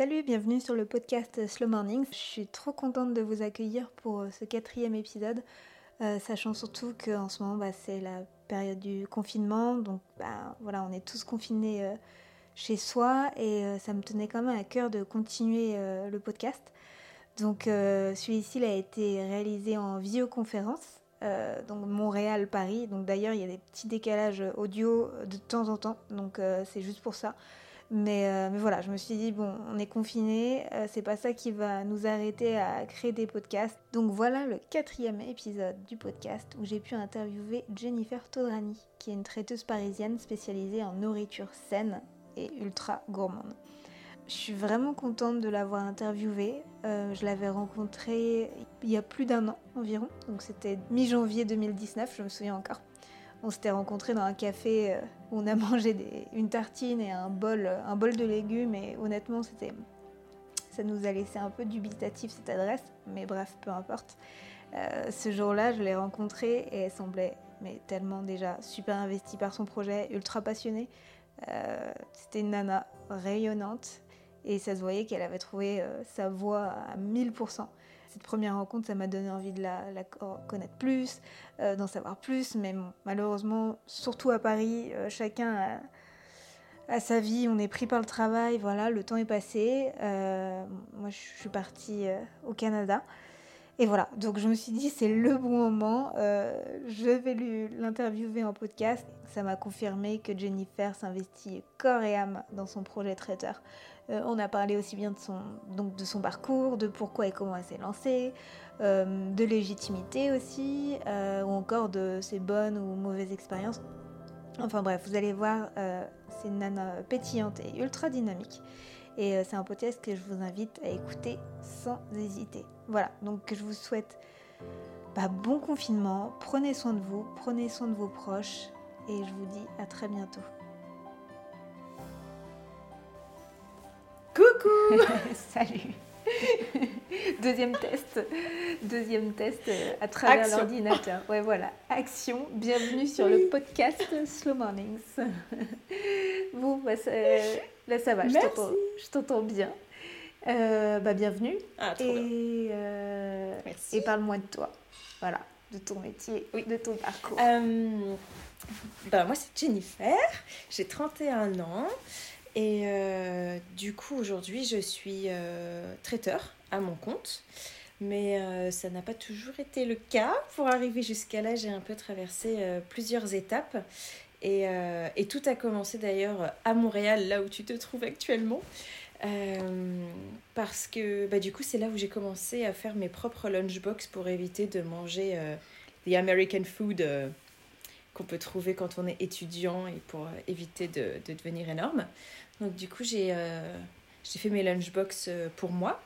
Salut, bienvenue sur le podcast Slow Mornings. Je suis trop contente de vous accueillir pour ce quatrième épisode, euh, sachant surtout qu'en ce moment bah, c'est la période du confinement, donc bah, voilà, on est tous confinés euh, chez soi et euh, ça me tenait quand même à cœur de continuer le podcast. Donc celui-ci a été réalisé en visioconférence, donc Montréal-Paris. Donc d'ailleurs il y a des petits décalages audio de temps en temps, donc c'est juste pour ça. Euh, mais, voilà, je me suis dit, bon, on est confiné, euh, c'est pas ça qui va nous arrêter à créer des podcasts. Donc voilà le quatrième épisode du podcast où j'ai pu interviewer Jennifer Todrani, qui est une traiteuse parisienne spécialisée en nourriture saine et ultra gourmande. Je suis vraiment contente de l'avoir interviewée. Euh, je l'avais rencontrée il y a plus d'un an environ, donc c'était mi-janvier 2019, je me souviens encore. On s'était rencontrés dans un café euh, où on a mangé une tartine et un bol, un bol de légumes et honnêtement c'était, ça nous a laissé un peu dubitatif cette adresse, mais bref, peu importe. Euh, ce jour-là, je l'ai rencontrée et elle semblait mais tellement déjà super investie par son projet, ultra passionnée. Euh, c'était une nana rayonnante et ça se voyait qu'elle avait trouvé sa voie à 1000%. Cette première rencontre, ça m'a donné envie de la, connaître plus, euh, d'en savoir plus, mais malheureusement, surtout à Paris, euh, chacun a, sa vie, on est pris par le travail, voilà, le temps est passé. Euh, moi, je suis partie au Canada. Et voilà, donc je me suis dit, c'est le bon moment, je vais l'interviewer en podcast. Ça m'a confirmé que Jennifer s'investit corps et âme dans son projet traiteur. Euh, on a parlé aussi bien de son, donc de son parcours, de pourquoi et comment elle s'est lancée, euh, de légitimité aussi, euh, ou encore de ses bonnes ou mauvaises expériences. Enfin bref, vous allez voir, c'est une nana pétillante et ultra dynamique. Et c'est un podcast que je vous invite à écouter sans hésiter. Voilà, donc je vous souhaite bah, bon confinement, prenez soin de vous, prenez soin de vos proches, et je vous dis à très bientôt. Coucou Salut Deuxième test, deuxième test euh, à travers l'ordinateur. Ouais, voilà. Action. Bienvenue sur le podcast Slow Mornings. bon, bah, là ça va. Je t'entends bien. Euh, bah, bienvenue. Ah, trop et, euh, et parle-moi de toi. Voilà, de ton métier, oui. de ton parcours. bah, moi, c'est Jennifer. J'ai 31 ans. Et euh, du coup, aujourd'hui, je suis euh, traiteur à mon compte. Mais euh, ça n'a pas toujours été le cas. Pour arriver jusqu'à là, j'ai un peu traversé plusieurs étapes. Et, et, tout a commencé d'ailleurs à Montréal, là où tu te trouves actuellement. parce que bah, du coup, c'est là où j'ai commencé à faire mes propres lunchbox pour éviter de manger the American food qu'on peut trouver quand on est étudiant et pour éviter de, de devenir énorme. Donc du coup, j'ai euh, fait mes lunchbox euh, pour moi.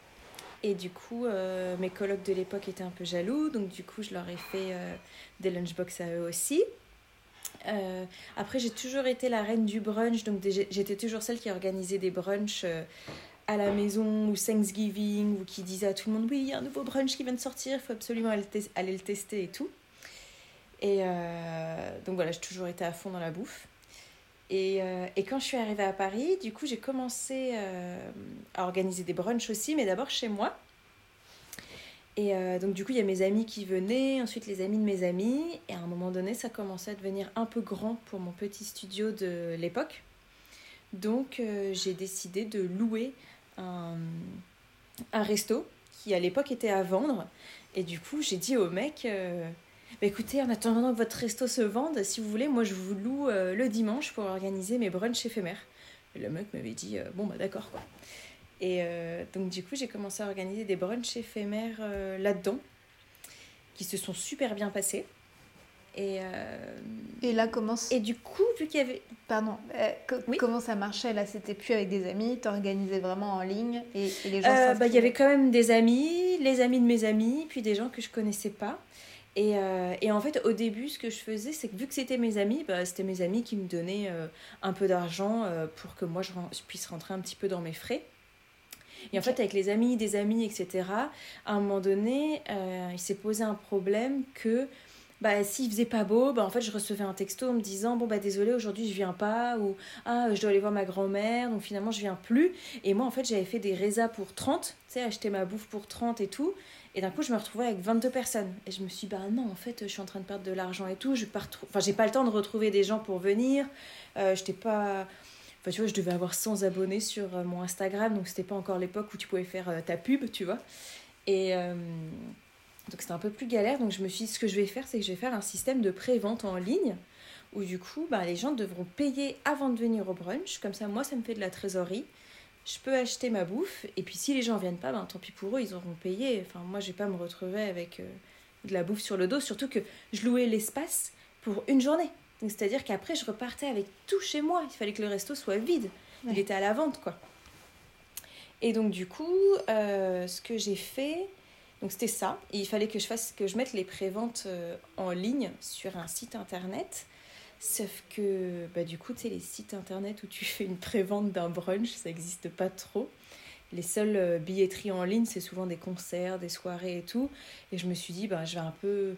Et du coup, euh, mes colocs de l'époque étaient un peu jaloux. Donc du coup, je leur ai fait des lunchbox à eux aussi. Après, j'ai toujours été la reine du brunch. Donc j'étais toujours celle qui organisait des brunchs à la maison ou Thanksgiving ou qui disait à tout le monde oui il y a un nouveau brunch qui vient de sortir il faut absolument aller, le tester et tout et donc voilà j'ai toujours été à fond dans la bouffe et, euh, quand je suis arrivée à Paris, du coup, j'ai commencé euh, à organiser des brunchs aussi, mais d'abord chez moi. Et euh, donc, du coup, il y a mes amis qui venaient, ensuite les amis de mes amis. Et à un moment donné, ça commençait à devenir un peu grand pour mon petit studio de l'époque. Donc, j'ai décidé de louer un, un resto qui, à l'époque, était à vendre. Et du coup, j'ai dit au mec bah, écoutez, en attendant que votre resto se vende, si vous voulez, moi je vous loue euh, le dimanche pour organiser mes brunchs éphémères. Et le mec m'avait dit, euh, bon bah d'accord quoi. Et euh, donc du coup j'ai commencé à organiser des brunchs éphémères là-dedans, qui se sont super bien passés. Et, et là, comment... Et du coup, vu qu'il y avait... Pardon, comment ça marchait? Là, c'était plus avec des amis, t'organisais vraiment en ligne et, les gens bah, Il y avait quand même des amis, les amis de mes amis, puis des gens que je connaissais pas. Et, euh, et, en fait, au début, ce que je faisais, c'est que vu que c'était mes amis, bah, c'était mes amis qui me donnaient euh, un peu d'argent euh, pour que moi, je, puisse rentrer un petit peu dans mes frais. Et en fait, avec les amis des amis, etc., à un moment donné, il s'est posé un problème que bah s'il faisait pas beau, bah en fait je recevais un texto en me disant bon bah désolé aujourd'hui je viens pas ou ah je dois aller voir ma grand-mère donc finalement je viens plus. Et moi en fait j'avais fait des résas pour 30, tu sais acheter ma bouffe pour 30 et tout. Et d'un coup je me retrouvais avec 22 personnes. Et je me suis dit bah non en fait je suis en train de perdre de l'argent et tout, je pas enfin j'ai pas le temps de retrouver des gens pour venir, euh, j'étais pas Enfin, tu vois, je devais avoir 100 abonnés sur euh, mon Instagram, donc c'était pas encore l'époque où tu pouvais faire euh, ta pub, tu vois. Et euh, donc c'était un peu plus galère. Donc je me suis dit, ce que je vais faire, c'est que je vais faire un système de pré-vente en ligne où du coup, bah, les gens devront payer avant de venir au brunch. Comme ça, moi, ça me fait de la trésorerie. Je peux acheter ma bouffe. Et puis si les gens viennent pas, ben, tant pis pour eux, ils auront payé. Enfin, moi, je vais pas me retrouver avec de la bouffe sur le dos. Surtout que je louais l'espace pour une journée. C'est-à-dire qu'après, je repartais avec tout chez moi. Il fallait que le resto soit vide. Il était à la vente, quoi. Et donc, du coup, euh, ce que j'ai fait, donc c'était ça. il fallait que je fasse, que je mette les préventes euh, en ligne sur un site internet. Sauf que, bah, du coup, tu sais, les sites internet où tu fais une prévente d'un brunch, ça n'existe pas trop. Les seules euh, billetteries en ligne, c'est souvent des concerts, des soirées et tout. Et je me suis dit, bah, je vais un peu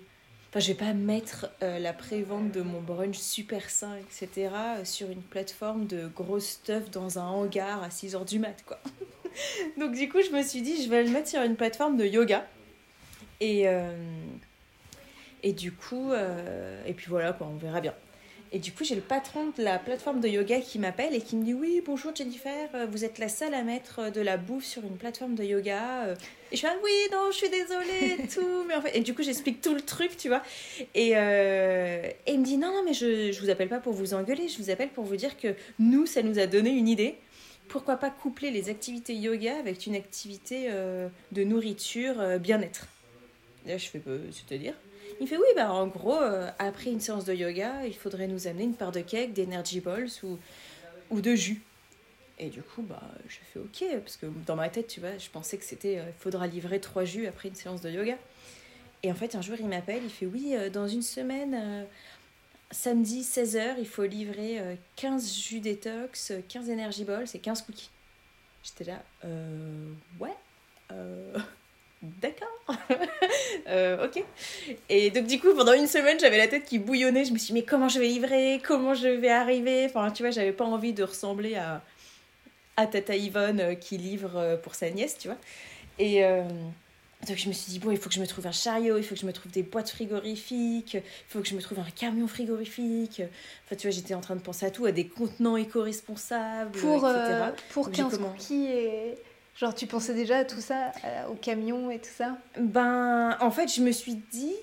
Enfin, je vais pas mettre euh, la prévente de mon brunch super sain, etc. Euh, sur une plateforme de gros stuff dans un hangar à 6h du mat, quoi. Donc du coup, je me suis dit, je vais le mettre sur une plateforme de yoga. Et, euh, et du coup, et puis voilà, quoi, on verra bien. Et du coup, j'ai le patron de la plateforme de yoga qui m'appelle et qui me dit Oui, bonjour Jennifer, euh, vous êtes la seule à mettre euh, de la bouffe sur une plateforme de yoga. Euh. Et je suis Oui, non, je suis désolée, et tout. Mais en fait, et du coup, j'explique tout le truc, tu vois. Et, et il me dit Non, non, mais je, je vous appelle pas pour vous engueuler, je vous appelle pour vous dire que nous, ça nous a donné une idée. Pourquoi pas coupler les activités yoga avec une activité de nourriture bien-être Là, je fais C'est-à-dire il fait oui, bah en gros, euh, après une séance de yoga, il faudrait nous amener une part de cake, d'energy balls ou, ou de jus. Et du coup, bah, je fais ok, parce que dans ma tête, tu vois, je pensais que c'était, il euh, faudra livrer trois jus après une séance de yoga. Et en fait, un jour, il m'appelle, il fait oui, euh, dans une semaine, samedi 16h, il faut livrer 15 jus détox, 15 energy balls et 15 cookies. J'étais là, ouais, d'accord, euh, ok. Et donc du coup, pendant une semaine, j'avais la tête qui bouillonnait. Je me suis dit, mais comment je vais livrer? Comment je vais arriver? Enfin, tu vois, j'avais pas envie de ressembler à, à Tata Yvonne euh, qui livre euh, pour sa nièce, tu vois. Et donc je me suis dit, bon, il faut que je me trouve un chariot, il faut que je me trouve des boîtes frigorifiques, il faut que je me trouve un camion frigorifique. Enfin, tu vois, j'étais en train de penser à tout, à des contenants éco-responsables, pour, etc. pour 15 cookies et... Genre, tu pensais déjà à tout ça, au camion et tout ça? Ben, en fait, je me suis dit,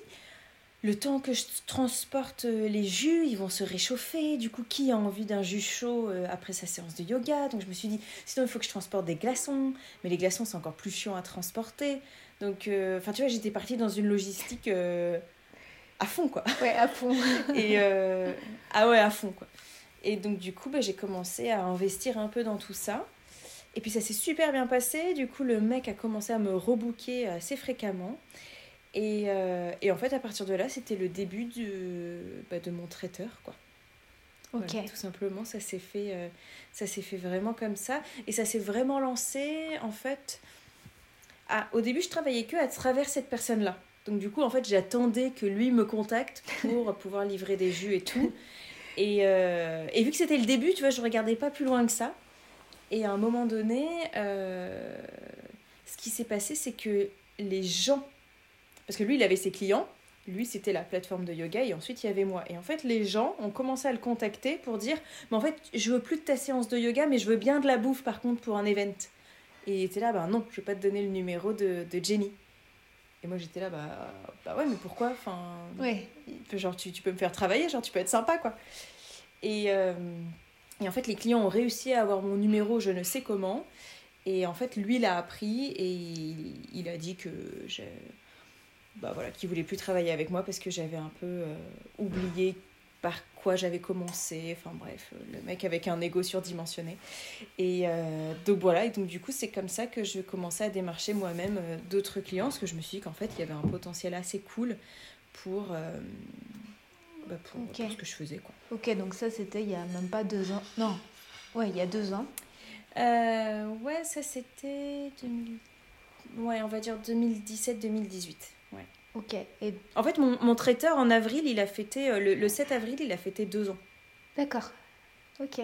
le temps que je transporte euh, les jus, ils vont se réchauffer. Du coup, qui a envie d'un jus chaud euh, après sa séance de yoga? Donc, je me suis dit, sinon, il faut que je transporte des glaçons. Mais les glaçons, c'est encore plus chiant à transporter. Donc, euh, enfin, tu vois, j'étais partie dans une logistique à fond, quoi. Ouais, à fond. et ah ouais, à fond, quoi. Et donc, du coup, bah, j'ai commencé à investir un peu dans tout ça. Et puis ça s'est super bien passé. Du coup, le mec a commencé à me rebooker assez fréquemment. Et, euh, et en fait, à partir de là, c'était le début de, bah, de mon traiteur, quoi. Ok. tout simplement, ça s'est fait, euh, ça s'est fait vraiment comme ça. Et ça s'est vraiment lancé, en fait. À, au début, je travaillais que à travers cette personne-là. Donc du coup, en fait, j'attendais que lui me contacte pour pouvoir livrer des jus et tout. Et, euh, et vu que c'était le début, tu vois, je regardais pas plus loin que ça. Et à un moment donné, euh, ce qui s'est passé, c'est que les gens, parce que lui, il avait ses clients, lui, c'était la plateforme de yoga, et ensuite, il y avait moi. Et en fait, les gens ont commencé à le contacter pour dire, mais en fait, je veux plus de ta séance de yoga, mais je veux bien de la bouffe, par contre, pour un event. Et il était là, bah non, je vais pas te donner le numéro de, de Jenny. Et moi, j'étais là, bah, bah ouais, mais pourquoi? Enfin, ouais. genre, tu, tu, peux me faire travailler, genre, tu peux être sympa, quoi. Et... Euh, et en fait, les clients ont réussi à avoir mon numéro, je ne sais comment. Et en fait, lui l'a appris et il, a dit que bah voilà, qu'il voulait plus travailler avec moi parce que j'avais un peu euh, oublié par quoi j'avais commencé. Enfin bref, le mec avec un ego surdimensionné. Et euh, donc voilà, et donc du coup, c'est comme ça que je commençais à démarcher moi-même euh, d'autres clients parce que je me suis dit qu'en fait, il y avait un potentiel assez cool pour bah, pour, ce que je faisais. Quoi. Ok, donc ça c'était il y a même pas deux ans. Non, ouais, il y a deux ans. Euh, ouais, ça c'était. Ouais, on va dire 2017-2018. Ouais. Ok. Et... En fait, mon, mon, traiteur, en avril, il a fêté, euh, le, le 7 avril, il a fêté deux ans. D'accord. Ok.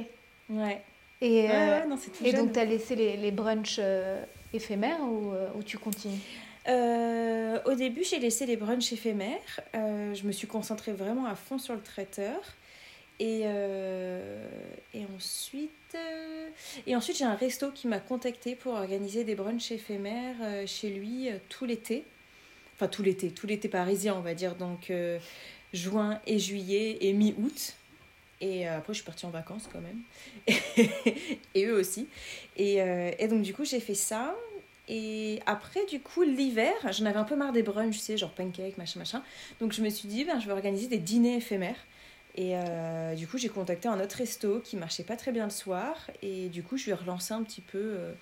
Ouais. Et, Ouais, euh, ouais, non, c'est tout et donc, tu as laissé les, les brunchs euh, éphémères ou, euh, ou tu continues? Euh, au début, j'ai laissé les brunchs éphémères. Euh, je me suis concentrée vraiment à fond sur le traiteur. Et, euh, et ensuite, et ensuite j'ai un resto qui m'a contacté pour organiser des brunchs éphémères chez lui tout l'été. Enfin, tout l'été, tout l'été parisien, on va dire. Donc, juin et juillet et mi-août. Et après, je suis partie en vacances quand même. et eux aussi. Et, et donc, du coup, j'ai fait ça. Et après, du coup, l'hiver, j'en avais un peu marre des brunchs, tu sais, genre pancake, machin, machin. Donc, je me suis dit, ben, je vais organiser des dîners éphémères. Et euh, du coup, j'ai contacté un autre resto qui marchait pas très bien le soir. Et du coup, je lui ai relancé un petit peu euh,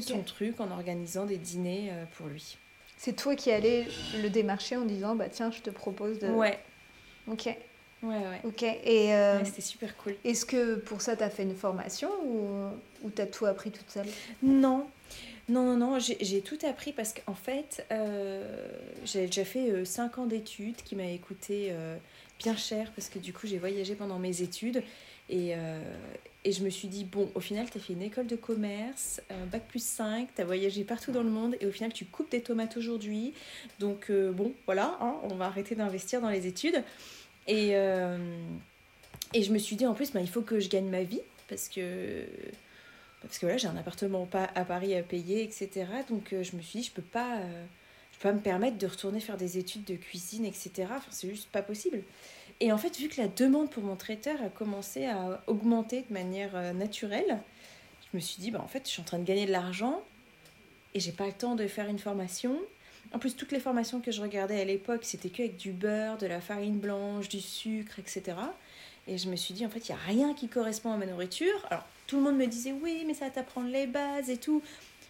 son truc en organisant des dîners euh, pour lui. C'est toi qui allais le démarcher en disant bah tiens je te propose de. Ouais, Ok. ouais, ouais. Ok. Et Ouais, C'était super cool. est-ce que pour ça t'as fait une formation ou, ou t'as tout appris toute seule? Non, non, non, non, j'ai tout appris parce qu'en fait, euh, j'ai déjà fait 5 ans d'études qui m'avaient coûté euh, bien cher parce que du coup, j'ai voyagé pendant mes études et, euh, et je me suis dit, bon, au final, tu as fait une école de commerce, euh, bac plus 5, tu as voyagé partout dans le monde et au final, tu coupes des tomates aujourd'hui. Donc, euh, bon, voilà, hein, on va arrêter d'investir dans les études. Et, euh, et je me suis dit, en plus, bah, il faut que je gagne ma vie parce que parce que voilà, j'ai un appartement pas à Paris à payer, etc. Donc euh, je me suis dit, je peux pas, euh, je peux pas me permettre de retourner faire des études de cuisine, etc. Enfin, c'est juste pas possible. Et en fait, vu que la demande pour mon traiteur a commencé à augmenter de manière euh, naturelle, je me suis dit, bah, en fait, je suis en train de gagner de l'argent et j'ai pas le temps de faire une formation. En plus, toutes les formations que je regardais à l'époque, c'était que avec du beurre, de la farine blanche, du sucre, etc. Et je me suis dit, en fait, il n'y a rien qui correspond à ma nourriture. Alors, tout le monde me disait, oui, mais ça va t'apprendre les bases et tout.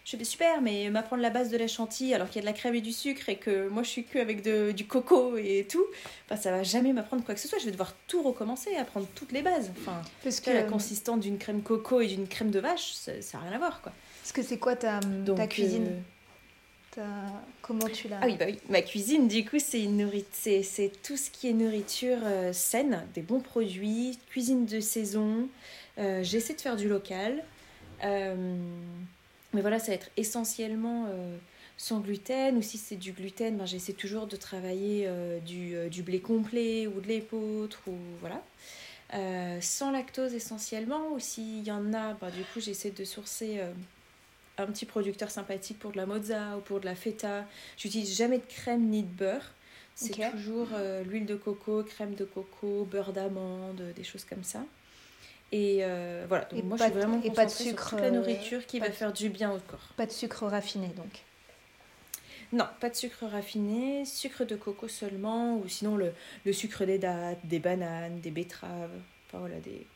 Je fais super, mais m'apprendre la base de la chantilly alors qu'il y a de la crème et du sucre et que moi je suis que avec de, du coco et tout, enfin, ça va jamais m'apprendre quoi que ce soit. Je vais devoir tout recommencer, apprendre toutes les bases. Enfin, Parce que la consistance d'une crème coco et d'une crème de vache, ça n'a rien à voir quoi. parce que c'est quoi ta, Donc, ta cuisine? euh, Comment tu l'as Ah oui, bah oui, ma cuisine, du coup, c'est nourrit- tout ce qui est nourriture euh, saine, des bons produits, cuisine de saison. Euh, J'essaie de faire du local. Euh, mais voilà, ça va être essentiellement euh, sans gluten. Ou si c'est du gluten, ben, j'essaie toujours de travailler euh, du, euh, du blé complet ou de l'épeautre. Ou, voilà. Euh, sans lactose essentiellement. Ou s'il y en a, ben, du coup, j'essaie de sourcer euh, un petit producteur sympathique pour de la mozza ou pour de la feta. J'utilise jamais de crème ni de beurre. C'est toujours euh, l'huile de coco, crème de coco, beurre d'amande, des choses comme ça. Et euh, voilà, donc Et moi pas je suis de- vraiment et pas de sucre, sur toute la euh, nourriture qui va de- faire du bien au corps. Pas de sucre raffiné donc. Non, pas de sucre raffiné, sucre de coco seulement, ou sinon le, le sucre des dattes, des bananes, des betteraves, enfin voilà, des,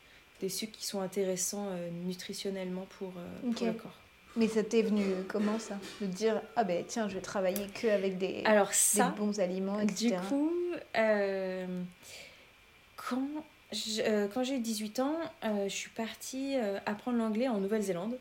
des sucres qui sont intéressants euh, nutritionnellement pour, le corps. Mais ça t'est venu comment ça De dire ah ben tiens je vais travailler que avec des, Alors des ça, bons aliments etc. Du coup, euh, quand euh, j'ai eu 18 ans, euh, je suis partie euh, apprendre l'anglais en Nouvelle-Zélande.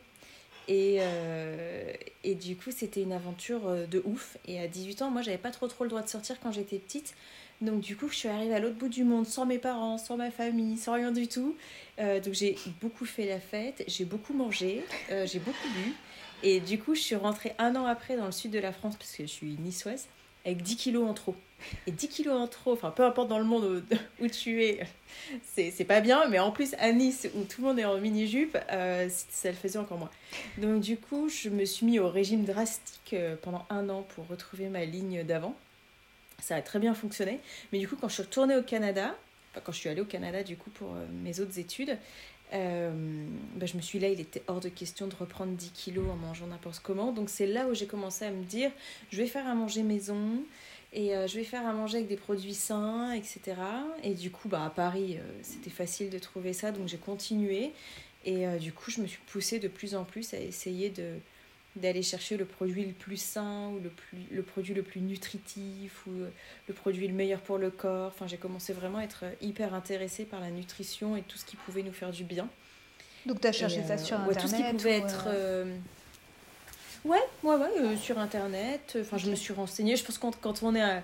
Et, euh, et du coup, c'était une aventure euh, de ouf. Et à 18 ans, moi, j'avais pas trop trop le droit de sortir quand j'étais petite. Donc du coup, je suis arrivée à l'autre bout du monde sans mes parents, sans ma famille, sans rien du tout. Euh, donc j'ai beaucoup fait la fête, j'ai beaucoup mangé, euh, j'ai beaucoup bu. Et du coup, je suis rentrée un an après dans le sud de la France, parce que je suis niçoise, avec 10 kilos en trop. Et 10 kilos en trop, enfin peu importe dans le monde où, tu es, c'est pas bien, mais en plus à Nice, où tout le monde est en mini-jupe, euh, ça le faisait encore moins. Donc du coup, je me suis mis au régime drastique pendant un an pour retrouver ma ligne d'avant. Ça a très bien fonctionné. Mais du coup, quand je suis retournée au Canada, enfin, quand je suis allée au Canada du coup pour euh, mes autres études, bah, je me suis là, il était hors de question de reprendre 10 kilos en mangeant n'importe comment. Donc c'est là où j'ai commencé à me dire, je vais faire à manger maison et euh, je vais faire à manger avec des produits sains, etc. Et du coup, bah, à Paris, c'était facile de trouver ça, donc j'ai continué. Et du coup, je me suis poussée de plus en plus à essayer de d'aller chercher le produit le plus sain ou le, plus, le produit le plus nutritif ou euh, le produit le meilleur pour le corps. Enfin, j'ai commencé vraiment à être hyper intéressée par la nutrition et tout ce qui pouvait nous faire du bien. Donc tu as cherché Et, ça euh, sur ouais, internet Tout ce qui pouvait ou, être... euh, euh, Ouais, ouais, sur Internet. Enfin, je me suis renseignée. Je pense que quand, on est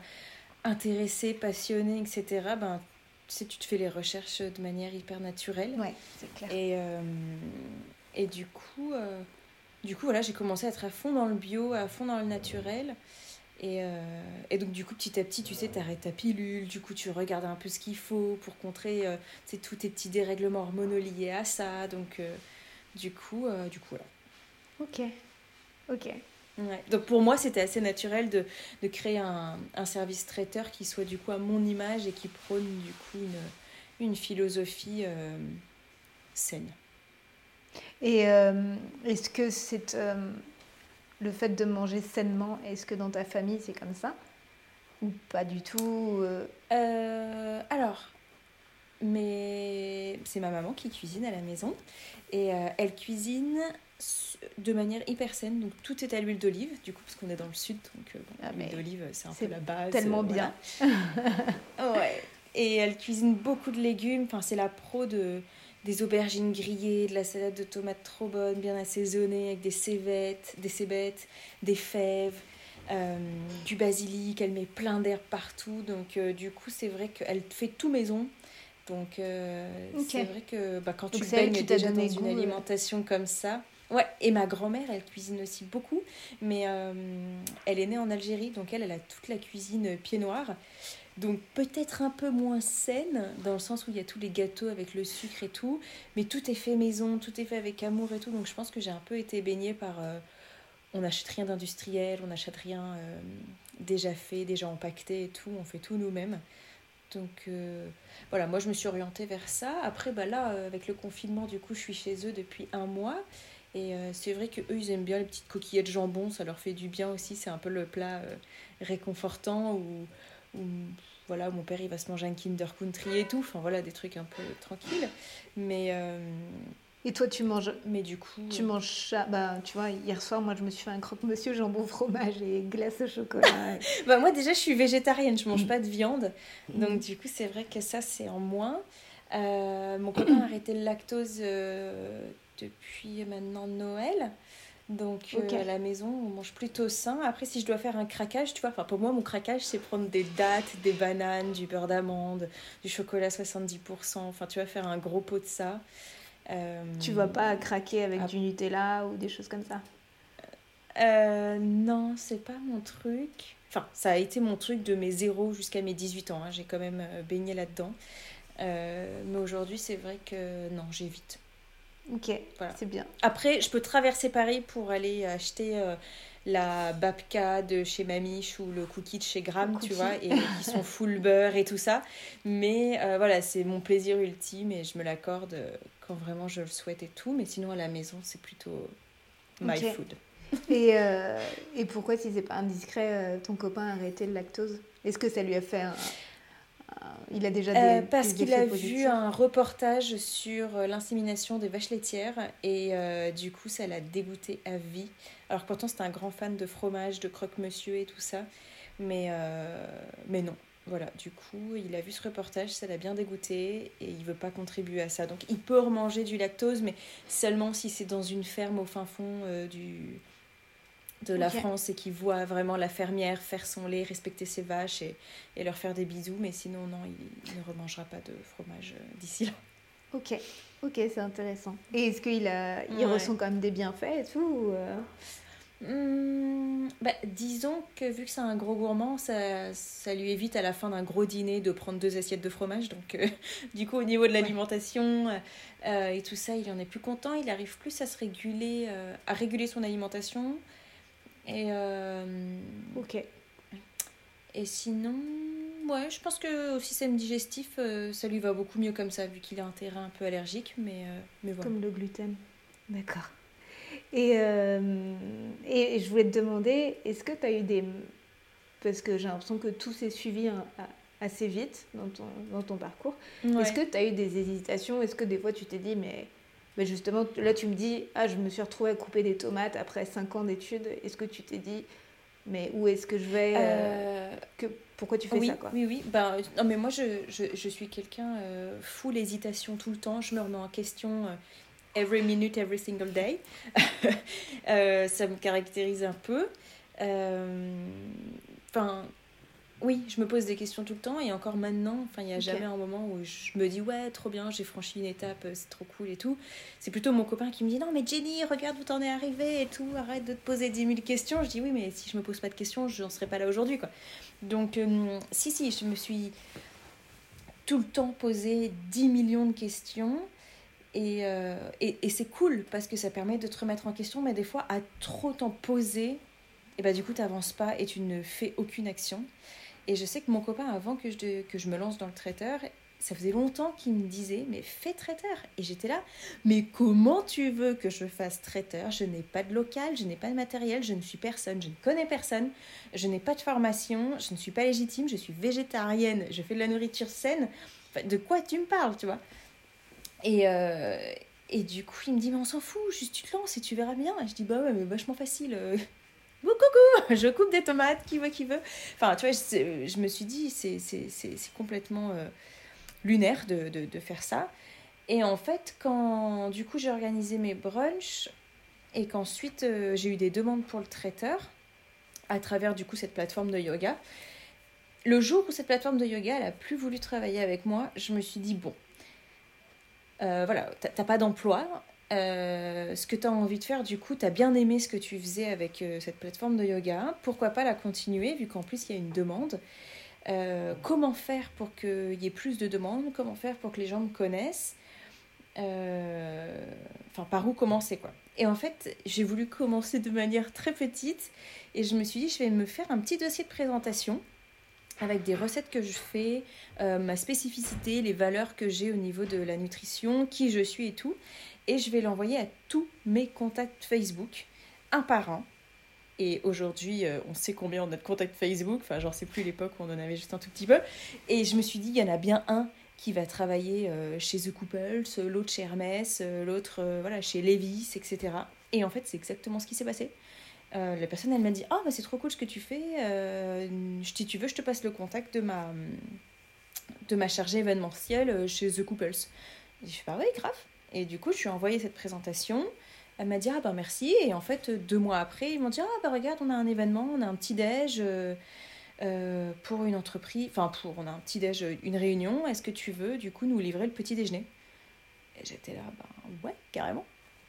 intéressé, passionné, etc., ben, tu sais, tu te fais les recherches de manière hyper naturelle. Ouais, c'est clair. Et, et du coup, du coup, voilà, j'ai commencé à être à fond dans le bio, à fond dans le naturel. Et, euh, et, donc, du coup, petit à petit, tu sais, tu arrêtes ta pilule, du coup, tu regardes un peu ce qu'il faut pour contrer euh, tous tes petits dérèglements hormonaux liés à ça. Donc, euh, du coup, euh, du coup, voilà. Ok. Ok. Ouais. Donc, pour moi, c'était assez naturel de, de créer un, un, service traiteur qui soit, du coup, à mon image et qui prône, du coup, une, une philosophie saine. Et est-ce que c'est le fait de manger sainement, est-ce que dans ta famille c'est comme ça? Ou pas du tout euh? Euh, Alors, mais c'est ma maman qui cuisine à la maison et euh, elle cuisine de manière hyper saine donc tout est à l'huile d'olive du coup parce qu'on est dans le sud donc ah, l'huile d'olive c'est un peu la base tellement bien. ouais. Et elle cuisine beaucoup de légumes enfin c'est la pro de des aubergines grillées, de la salade de tomates trop bonne, bien assaisonnée, avec des cévettes, des cébettes, des fèves, euh, du basilic, elle met plein d'herbes partout. Donc euh, du coup, c'est vrai qu'elle fait tout maison. Donc euh, c'est vrai que bah, quand tu baignes déjà dans une alimentation comme ça... Ouais, et ma grand-mère, elle cuisine aussi beaucoup, mais elle est née en Algérie, donc elle, elle a toute la cuisine pied noir. Donc peut-être un peu moins saine, dans le sens où il y a tous les gâteaux avec le sucre et tout, mais tout est fait maison, tout est fait avec amour et tout. Donc je pense que j'ai un peu été baignée par... Euh, on n'achète rien d'industriel, on n'achète rien euh, déjà fait, déjà empaqueté et tout, on fait tout nous-mêmes. Donc euh, voilà, moi je me suis orientée vers ça. Après, bah là, avec le confinement, du coup, je suis chez eux depuis un mois. Et c'est vrai que eux ils aiment bien les petites coquillettes de jambon, ça leur fait du bien aussi. C'est un peu le plat réconfortant ou voilà, mon père il va se manger un Kinder Country et tout, enfin voilà, des trucs un peu tranquilles. Mais. Euh, et toi, tu manges. Mais du coup. Tu manges ça. Bah, tu vois, hier soir, moi, je me suis fait un croque-monsieur jambon fromage et glace au chocolat. bah, moi, déjà, je suis végétarienne, je mange pas de viande. Donc, du coup, c'est vrai que ça, c'est en moins. Euh, mon copain a arrêté le lactose euh, depuis maintenant Noël. Donc euh, à la maison, on mange plutôt sain. Après, si je dois faire un craquage, tu vois, enfin pour moi, mon craquage, c'est prendre des dattes, des bananes, du beurre d'amande, du chocolat 70%. Enfin, tu vas faire un gros pot de ça. Euh... Tu vas pas craquer avec du Nutella ou des choses comme ça? Euh, Non, c'est pas mon truc. Enfin, ça a été mon truc de mes 0 jusqu'à mes 18 ans. Hein. J'ai quand même euh, baigné là-dedans. mais aujourd'hui, c'est vrai que non, j'évite. Ok, c'est bien. Après, je peux traverser Paris pour aller acheter euh, la babka de chez Mamiche ou le cookie de chez Gram, tu vois, et qui sont full beurre et tout ça. Mais euh, voilà, c'est mon plaisir ultime et je me l'accorde euh, quand vraiment je le souhaite et tout. Mais sinon, à la maison, c'est plutôt my food. et, et pourquoi, si c'est pas indiscret, ton copain a arrêté le lactose? Est-ce que ça lui a fait un, il a déjà euh, des, Parce qu'il a vu un reportage sur euh, l'insémination des vaches laitières et euh, du coup ça l'a dégoûté à vie. Alors pourtant c'était un grand fan de fromage, de croque-monsieur et tout ça. Mais, mais non, voilà, du coup, il a vu ce reportage, ça l'a bien dégoûté et il veut pas contribuer à ça. Donc, il peut remanger du lactose, mais seulement si c'est dans une ferme au fin fond du, de la France et qui voit vraiment la fermière faire son lait, respecter ses vaches et, et leur faire des bisous. Mais sinon, non, il, ne remangera pas de fromage euh, d'ici là. Ok, ok, c'est intéressant. Et est-ce qu'il a, il ressent quand même des bienfaits et tout euh? mmh, bah, Disons que vu que c'est un gros gourmand, ça, ça, lui évite à la fin d'un gros dîner de prendre deux assiettes de fromage. Donc, euh, du coup, au niveau de l'alimentation et tout ça, il en est plus content. Il arrive plus à se réguler, à réguler son alimentation. Et, euh, ok. Et sinon, ouais, je pense que au système digestif, euh, ça lui va beaucoup mieux comme ça, vu qu'il a un terrain un peu allergique, mais, euh, mais voilà. Comme le gluten. D'accord. Et, et, je voulais te demander, est-ce que tu as eu des... Parce que j'ai l'impression que tout s'est suivi assez vite dans ton, dans ton parcours. Est-ce que tu as eu des hésitations? Est-ce que des fois tu t'es dit, mais mais justement, là, tu me dis, ah, je me suis retrouvée à couper des tomates après 5 ans d'études. Est-ce que tu t'es dit, mais où est-ce que je vais euh, euh, que, Pourquoi tu fais ça quoi? Oui, oui. Ben, non, mais moi, je, je, je suis quelqu'un euh, full hésitation tout le temps. Je me remets en question every minute, every single day. Euh, ça me caractérise un peu. Enfin, oui, je me pose des questions tout le temps et encore maintenant, enfin, il n'y a jamais un moment où je me dis ouais, trop bien, j'ai franchi une étape, euh, c'est trop cool et tout. C'est plutôt mon copain qui me dit non, mais Jenny, regarde où t'en es arrivé et tout, arrête de te poser 10 000 questions. Je dis oui, mais si je me pose pas de questions, je n'en serais pas là aujourd'hui, quoi. Donc, euh, si, si, je me suis tout le temps posé 10 millions de questions. Et, euh, et, et c'est cool parce que ça permet de te remettre en question, mais des fois, à trop t'en poser, et bah du coup, tu n'avances pas et tu ne fais aucune action. Et je sais que mon copain, avant que je, que je me lance dans le traiteur, ça faisait longtemps qu'il me disait mais fais traiteur. Et j'étais là mais comment tu veux que je fasse traiteur? Je n'ai pas de local je n'ai pas de matériel je ne suis personne je ne connais personne je n'ai pas de formation je ne suis pas légitime je suis végétarienne je fais de la nourriture saine. De quoi tu me parles tu vois? Et euh, et du coup il me dit mais on s'en fout juste tu te lances et tu verras bien. Et je dis bah ouais mais vachement facile coucou, je coupe des tomates, qui veut, qui veut. Enfin, tu vois, je, me suis dit, c'est complètement euh, lunaire de, de, de, faire ça. Et en fait, quand du coup j'ai organisé mes brunchs et qu'ensuite euh, j'ai eu des demandes pour le traiteur à travers du coup cette plateforme de yoga, le jour où cette plateforme de yoga elle a plus voulu travailler avec moi, je me suis dit bon, euh, voilà, t'as pas d'emploi, euh, ce que tu as envie de faire, du coup, tu as bien aimé ce que tu faisais avec euh, cette plateforme de yoga. Pourquoi pas la continuer, vu qu'en plus, il y a une demande euh, Comment faire pour qu'il y ait plus de demandes? Comment faire pour que les gens me connaissent? Enfin, par où commencer, quoi. Et en fait, j'ai voulu commencer de manière très petite et je me suis dit, je vais me faire un petit dossier de présentation avec des recettes que je fais, ma spécificité, les valeurs que j'ai au niveau de la nutrition, qui je suis et tout et je vais l'envoyer à tous mes contacts Facebook, un par un. Et aujourd'hui, euh, on sait combien on a de contacts Facebook. Enfin, j'en sais plus l'époque où on en avait juste un tout petit peu. Et je me suis dit, il y en a bien un qui va travailler euh, chez The Couples, l'autre chez Hermès, euh, l'autre voilà, chez Levis, etc. Et en fait, c'est exactement ce qui s'est passé. la personne, elle m'a dit, oh, bah, c'est trop cool ce que tu fais. si tu veux, je te passe le contact de ma, de ma chargée événementielle chez The Couples. je suis pas, oui, grave. Et du coup, je lui ai envoyé cette présentation. Elle m'a dit, ah ben merci. Et en fait, deux mois après, ils m'ont dit, ah ben regarde, on a un événement, on a un petit déj euh, euh, pour une entreprise. Enfin, pour, on a un petit déj, une réunion. Est-ce que tu veux, du coup, nous livrer le petit déjeuner? Et j'étais là, ben ouais, carrément.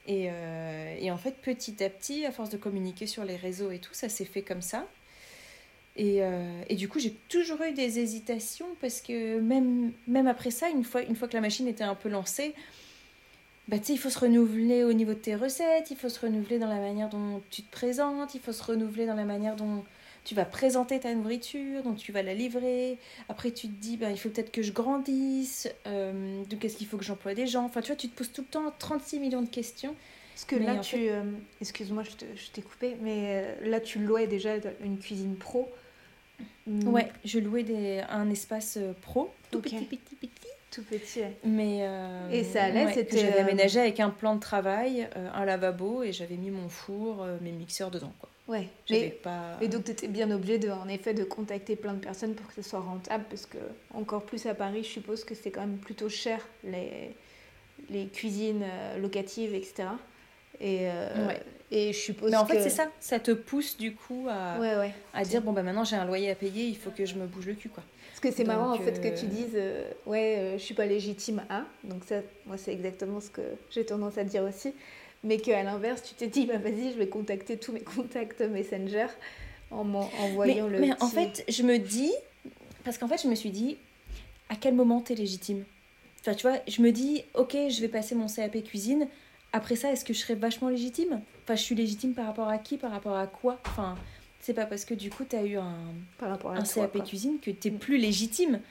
Et, euh, et, en fait, petit à petit, à force de communiquer sur les réseaux et tout, ça s'est fait comme ça. Et, et, du coup, j'ai toujours eu des hésitations parce que même, même après ça, une fois, une fois que la machine était un peu lancée, bah, il faut se renouveler au niveau de tes recettes, il faut se renouveler dans la manière dont tu te présentes, il faut se renouveler dans la manière dont tu vas présenter ta nourriture, dont tu vas la livrer. Après, tu te dis, bah, il faut peut-être que je grandisse, euh, donc est-ce qu'il faut que j'emploie des gens Enfin, tu vois, tu te poses tout le temps 36 millions de questions. Parce que là, tu. Euh, excuse-moi, je t'ai coupé, mais euh, là, tu louais déjà une cuisine pro. Ouais, je louais des, un espace pro, tout petit, petit, petit tout petit. Mais euh, et ça allait, c'était. J'avais euh, aménagé avec un plan de travail, euh, un lavabo et j'avais mis mon four, mes mixeurs dedans. Quoi. Ouais. Mais, pas... Et donc tu étais bien obligé de, en effet de contacter plein de personnes pour que ce soit rentable parce que encore plus à Paris, je suppose que c'est quand même plutôt cher les les cuisines locatives, etc. Et, et je suppose Mais en fait, c'est ça. Ça te pousse du coup à, à dire bon, bah maintenant j'ai un loyer à payer, il faut que je me bouge le cul. quoi. Parce que c'est marrant en fait que tu euh, dises euh, ouais euh, je suis pas légitime à donc ça moi c'est exactement ce que j'ai tendance à dire aussi mais qu'à l'inverse tu te dis bah vas-y je vais contacter tous mes contacts Messenger en envoyant le mais en fait je me dis parce qu'en fait je me suis dit à quel moment tu es légitime? Enfin tu vois je me dis ok je vais passer mon CAP cuisine après ça est-ce que je serais vachement légitime? Enfin je suis légitime par rapport à qui par rapport à quoi? Enfin c'est pas parce que du coup tu as eu un, un CAP cuisine que tu es mm. plus légitime.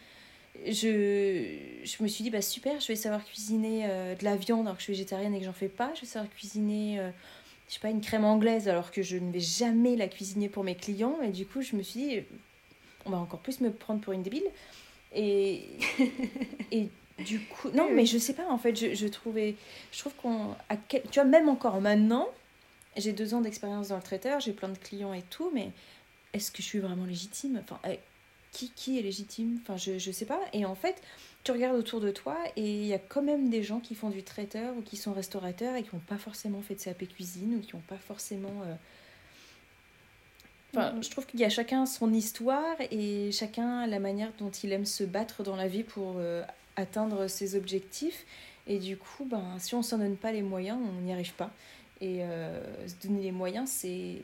Je, je me suis dit, bah super, je vais savoir cuisiner euh, de la viande alors que je suis végétarienne et que j'en fais pas. Je vais savoir cuisiner, euh, je sais pas, une crème anglaise alors que je ne vais jamais la cuisiner pour mes clients. Et du coup, je me suis dit, on va encore plus me prendre pour une débile. Et, et du coup, non, mais je sais pas, en fait, je, je trouvais, je trouve qu'on, tu vois, même encore maintenant, j'ai deux ans d'expérience dans le traiteur, j'ai plein de clients et tout, mais est-ce que je suis vraiment légitime? Enfin, eh, qui, qui est légitime? Enfin, je, je sais pas. Et en fait, tu regardes autour de toi et il y a quand même des gens qui font du traiteur ou qui sont restaurateurs et qui n'ont pas forcément fait de CAP cuisine ou qui n'ont pas forcément. Euh, enfin, je trouve qu'il y a chacun son histoire et chacun la manière dont il aime se battre dans la vie pour euh, atteindre ses objectifs. Et du coup, ben, si on ne s'en donne pas les moyens, on n'y arrive pas. Et euh, se donner les moyens, c'est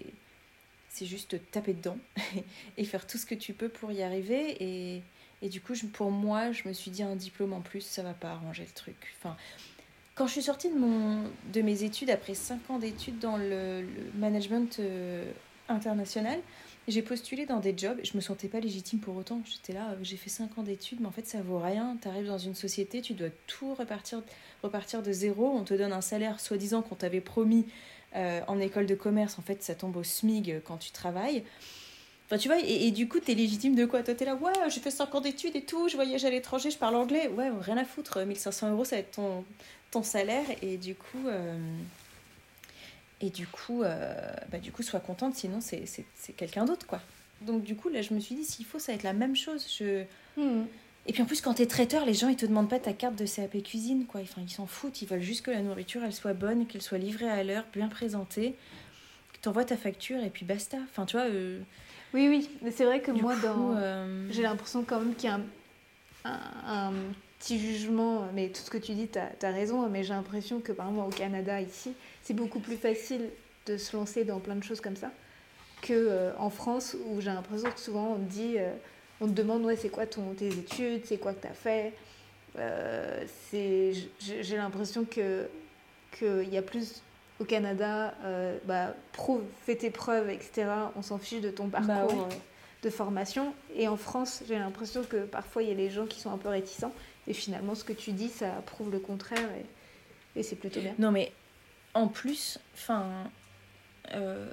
c'est juste taper dedans et faire tout ce que tu peux pour y arriver. Et, et du coup, pour moi, je me suis dit un diplôme en plus, ça va pas arranger le truc. Enfin, quand je suis sortie de, mon, de mes études, après 5 ans d'études dans le, management euh, international, j'ai postulé dans des jobs. Je me sentais pas légitime pour autant. J'étais là, euh, j'ai fait 5 ans d'études, mais en fait, ça vaut rien. Tu arrives dans une société, tu dois tout repartir, repartir de zéro. On te donne un salaire, soi-disant, qu'on t'avait promis euh, en école de commerce. En fait, ça tombe au SMIG quand tu travailles. Enfin, tu vois, et, du coup, t'es légitime de quoi? Toi, t'es là, ouais, j'ai fait 5 ans d'études et tout, je voyage à l'étranger, je parle anglais. Ouais, rien à foutre, 1500 euros, ça va être ton, ton salaire. Et du coup, euh, et du coup, euh, bah, du coup, sois contente, sinon c'est quelqu'un d'autre, quoi. Donc, du coup, là, je me suis dit, s'il faut, ça va être la même chose. Je... Hmm. Et puis en plus, quand t'es traiteur, les gens ils te demandent pas ta carte de CAP cuisine, quoi. Enfin, ils s'en foutent, ils veulent juste que la nourriture elle soit bonne, qu'elle soit livrée à l'heure, bien présentée, que t'envoies ta facture et puis basta. Enfin, tu vois. Euh, oui, oui, mais c'est vrai que moi, dans... Euh, j'ai l'impression quand même qu'il y a un, petit jugement, mais tout ce que tu dis, tu as, raison, mais j'ai l'impression que par exemple au Canada, ici, c'est beaucoup plus facile de se lancer dans plein de choses comme ça que euh, en France, où j'ai l'impression que souvent on te dit, euh, on te demande, ouais, c'est quoi ton, tes études, c'est quoi que tu as fait. j'ai l'impression que qu'il y a plus au Canada, euh, bah, prouve, fais tes preuves, etc. On s'en fiche de ton bah parcours euh, de formation. Et en France, j'ai l'impression que parfois il y a des gens qui sont un peu réticents. Et finalement, ce que tu dis, ça prouve le contraire. Et, c'est plutôt bien. Non, mais en plus, enfin. Euh,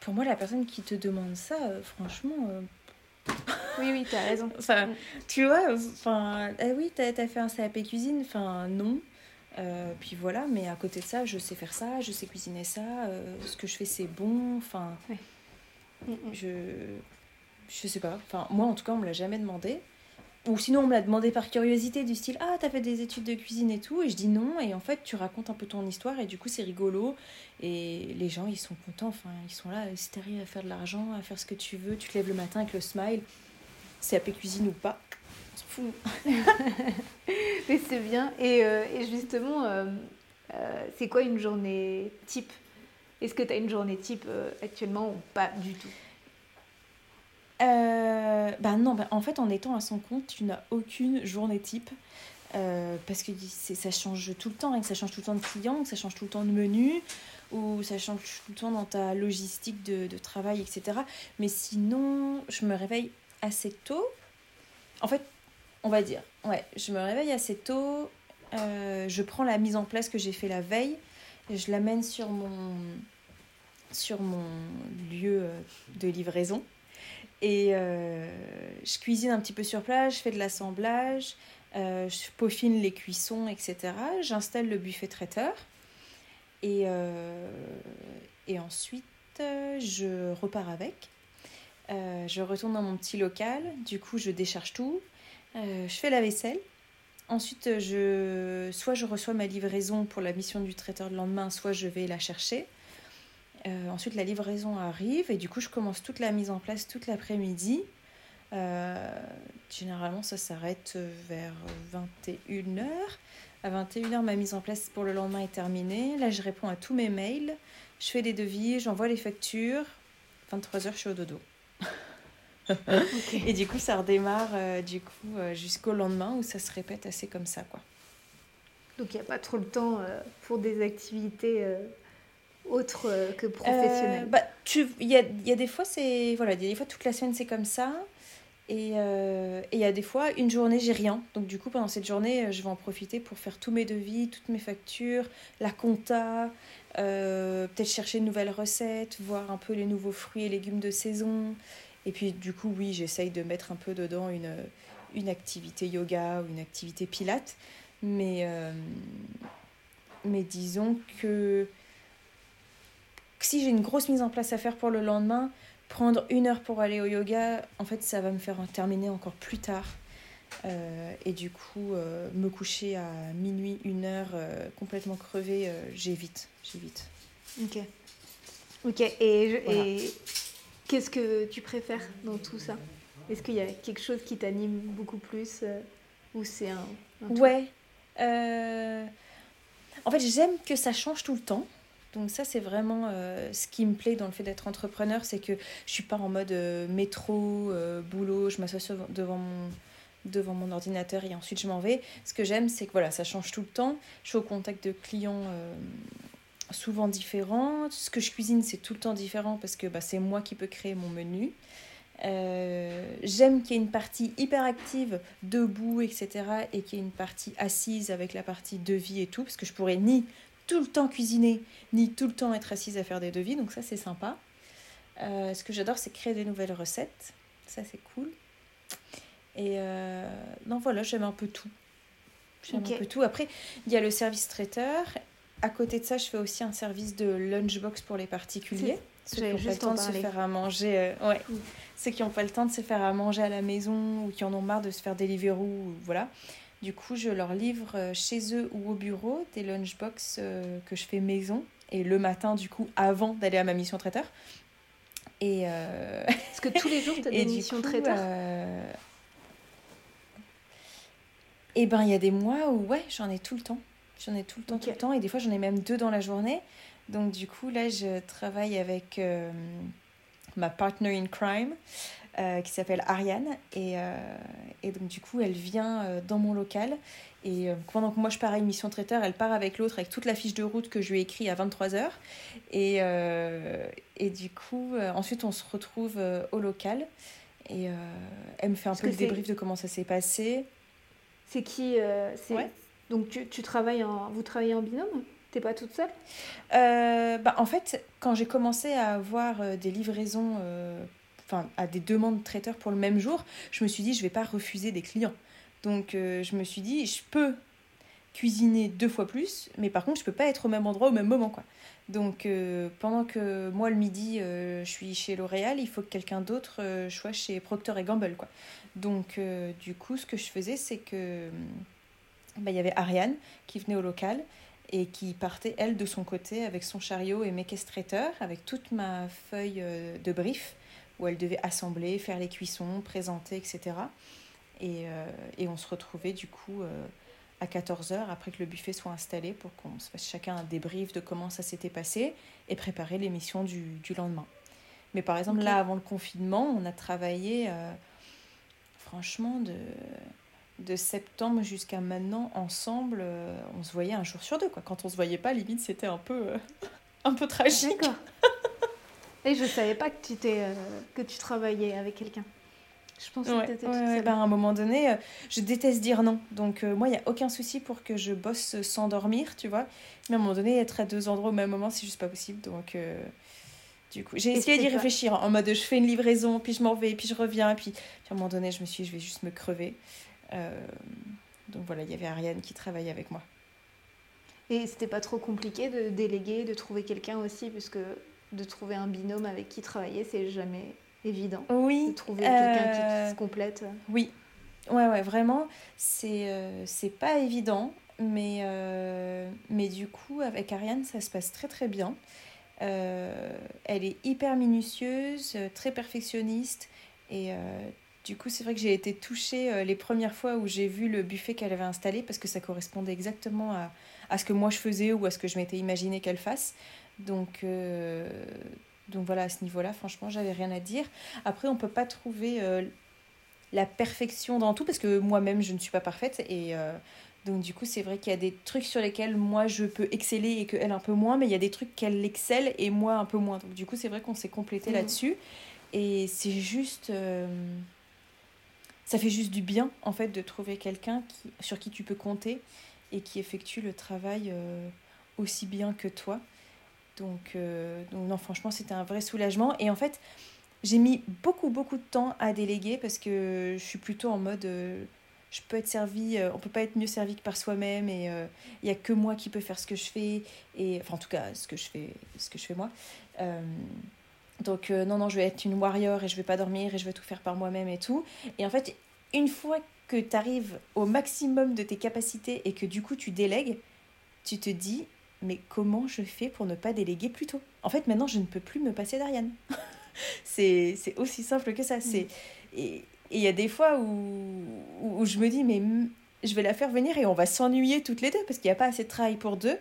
pour moi, la personne qui te demande ça, franchement. Oui, oui, t'as raison. enfin, tu vois, enfin, ah oui, t'as as fait un CAP cuisine, enfin, non. Euh, puis voilà, mais à côté de ça, je sais faire ça, je sais cuisiner ça, euh, ce que je fais c'est bon, enfin. Mm, mm. Je. Je sais pas, enfin, moi en tout cas, on me l'a jamais demandé. Ou sinon, on me l'a demandé par curiosité, du style Ah, t'as fait des études de cuisine et tout, et je dis non, et en fait, tu racontes un peu ton histoire, et du coup, c'est rigolo, et les gens, ils sont contents, enfin, ils sont là, si t'arrives à faire de l'argent, à faire ce que tu veux, tu te lèves le matin avec le smile, c'est AP cuisine ou pas, Mais c'est bien. Et, euh, justement, euh, euh, c'est quoi une journée type? Est-ce que tu as une journée type actuellement ou pas du tout? Bah non, bah en fait, en étant à son compte, tu n'as aucune journée type. parce que ça change tout le temps, et que ça change tout le temps de clients, que ça change tout le temps de menu, ou ça change tout le temps dans ta logistique de, de travail, etc. Mais sinon, je me réveille assez tôt. En fait, on va dire. Ouais, je me réveille assez tôt. Euh, je prends la mise en place que j'ai fait la veille. Et je l'amène sur mon, sur mon lieu euh, de livraison. Et euh, je cuisine un petit peu sur place, je fais de l'assemblage, je peaufine les cuissons, etc. J'installe le buffet traiteur. Et, et ensuite, je repars avec. je retourne dans mon petit local. Du coup, je décharge tout. Euh, je fais la vaisselle. Ensuite, je, soit je reçois ma livraison pour la mission du traiteur le lendemain, soit je vais la chercher. Euh, ensuite, la livraison arrive et du coup, je commence toute la mise en place toute l'après-midi. Euh, généralement, ça s'arrête vers 21h. À 21h, ma mise en place pour le lendemain est terminée. Là, je réponds à tous mes mails. Je fais des devis, j'envoie les factures. 23h, je suis au dodo. Et du coup, ça redémarre euh, du coup jusqu'au lendemain où ça se répète assez comme ça, quoi. Donc il n'y a pas trop le temps pour des activités autres que professionnelles. bah, il y a, y a, des fois c'est voilà, des fois toute la semaine c'est comme ça. Et il y a des fois, une journée, j'ai rien. Donc, du coup, pendant cette journée, je vais en profiter pour faire tous mes devis, toutes mes factures, la compta, peut-être chercher de nouvelles recettes, voir un peu les nouveaux fruits et légumes de saison. Et puis du coup, oui, j'essaye de mettre un peu dedans une, une activité yoga ou une activité pilate. Mais, euh, mais disons que si j'ai une grosse mise en place à faire pour le lendemain, prendre une heure pour aller au yoga, en fait, ça va me faire terminer encore plus tard. Euh, et du coup, euh, me coucher à minuit, une heure, euh, complètement crevée, j'évite. J'évite. Ok. Ok. Et, et qu'est-ce que tu préfères dans tout ça? Est-ce qu'il y a quelque chose qui t'anime beaucoup plus Ou c'est un, un. ouais. En fait, j'aime que ça change tout le temps. Donc ça, c'est vraiment ce qui me plaît dans le fait d'être entrepreneur, c'est que je suis pas en mode métro, boulot, je m'assois devant mon, devant mon ordinateur et ensuite je m'en vais. Ce que j'aime, c'est que voilà, ça change tout le temps. Je suis au contact de clients euh, souvent différents. Ce que je cuisine, c'est tout le temps différent parce que bah, c'est moi qui peux créer mon menu. Euh, j'aime qu'il y ait une partie hyper active, debout, etc. et qu'il y ait une partie assise avec la partie devis et tout, parce que je pourrais ni tout le temps cuisiner, ni tout le temps être assise à faire des devis, donc ça c'est sympa. Euh, ce que j'adore, c'est créer des nouvelles recettes, ça c'est cool. Et euh, non, voilà, j'aime un peu tout. J'aime un peu tout. Après, il y a le service traiteur. À côté de ça, je fais aussi un service de lunchbox pour les particuliers. Ceux qui n'ont pas le temps de se faire à manger. Euh, ouais. Ceux qui n'ont pas le temps de se faire à manger à la maison ou qui en ont marre de se faire Deliveroo. Voilà. Du coup, je leur livre euh, chez eux ou au bureau des lunchbox que je fais maison. Et le matin, du coup, avant d'aller à ma mission traiteur. Et Est-ce que tous les jours, tu as des missions traiteur et eh ben, il y a des mois où, ouais, j'en ai tout le temps. J'en ai tout le temps, tout le temps. Et des fois, j'en ai même deux dans la journée. Donc, du coup, là, je travaille avec euh, ma partner in crime, euh, qui s'appelle Ariane. Et, euh, et, donc, du coup, elle vient dans mon local. Et pendant que moi, je pars à une mission traiteur, elle part avec l'autre, avec toute la fiche de route que je lui ai écrite à 23h. Et, et du coup, ensuite, on se retrouve au local. Et elle me fait un peu le débrief de comment ça s'est passé. C'est qui euh, Donc tu, tu, travailles en, vous travaillez en binôme? T'es pas toute seule? Euh, bah, En fait, quand j'ai commencé à avoir euh, des livraisons, enfin à des demandes de traiteurs pour le même jour, je me suis dit je vais pas refuser des clients. Donc je me suis dit je peux cuisiner deux fois plus, mais par contre je peux pas être au même endroit au même moment quoi. Donc pendant que moi le midi je suis chez L'Oréal, il faut que quelqu'un d'autre soit chez Procter et Gamble quoi. Donc, euh, du coup, ce que je faisais, c'est que bah, il y avait Ariane qui venait au local et qui partait, elle, de son côté, avec son chariot et mes castrateurs, avec toute ma feuille euh, de brief, où elle devait assembler, faire les cuissons, présenter, etc. Et, euh, et on se retrouvait, du coup, à 14h, après que le buffet soit installé, pour qu'on se fasse chacun un débrief de comment ça s'était passé et préparer l'émission du, du, lendemain. Mais par exemple, là, avant le confinement, on a travaillé franchement, de, de septembre jusqu'à maintenant, ensemble, euh, on se voyait un jour sur deux. Quoi. Quand on se voyait pas, limite, c'était un peu, euh, un peu tragique. Et je savais pas que tu, euh, que tu travaillais avec quelqu'un. Je pense que tu étais ouais, ben, à un moment donné, je déteste dire non. Donc, moi, il n'y a aucun souci pour que je bosse sans dormir, tu vois. Mais à un moment donné, être à deux endroits au même moment, c'est juste pas possible. Donc, du coup, j'ai essayé d'y réfléchir en mode je fais une livraison, puis je m'en vais, puis je reviens, puis, puis, à un moment donné, je me suis dit, je vais juste me crever. Euh, donc voilà, il y avait Ariane qui travaillait avec moi. Et c'était pas trop compliqué de déléguer, de trouver quelqu'un aussi, puisque de trouver un binôme avec qui travailler, c'est jamais évident. Oui. De trouver quelqu'un qui, euh, se complète. Oui. Ouais, ouais, vraiment, c'est euh, c'est pas évident, mais, mais du coup, avec Ariane, ça se passe très très bien. Euh, elle est hyper minutieuse, euh, très perfectionniste. Et euh, du coup, c'est vrai que j'ai été touchée les premières fois où j'ai vu le buffet qu'elle avait installé parce que ça correspondait exactement à, à, ce que moi je faisais ou à ce que je m'étais imaginé qu'elle fasse. Donc, donc voilà, à ce niveau-là, franchement, j'avais rien à dire. Après, on peut pas trouver la perfection dans tout parce que moi-même, je ne suis pas parfaite et donc du coup, c'est vrai qu'il y a des trucs sur lesquels moi je peux exceller et qu'elle un peu moins, mais il y a des trucs qu'elle excelle et moi un peu moins. Donc du coup, c'est vrai qu'on s'est complété mhm. là-dessus. Et c'est juste... Euh, ça fait juste du bien, en fait, de trouver quelqu'un qui, sur qui tu peux compter et qui effectue le travail euh, aussi bien que toi. Donc, euh, donc non, franchement, c'était un vrai soulagement. Et en fait, j'ai mis beaucoup, beaucoup de temps à déléguer parce que je suis plutôt en mode je peux être servi, euh, on peut pas être mieux servi que par soi-même et il euh, n'y a que moi qui peux faire ce que je fais et enfin en tout cas ce que je fais, ce que je fais moi. Euh, Donc non, non, je vais être une warrior et je vais pas dormir et je vais tout faire par moi-même et tout. Et en fait, une fois que tu arrives au maximum de tes capacités et que du coup tu délègues, tu te dis, mais comment je fais pour ne pas déléguer plus tôt? En fait, maintenant, je ne peux plus me passer d'Ariane. c'est aussi simple que ça. C'est Et il y a des fois où, où, je me dis, mais je vais la faire venir et on va s'ennuyer toutes les deux parce qu'il n'y a pas assez de travail pour deux.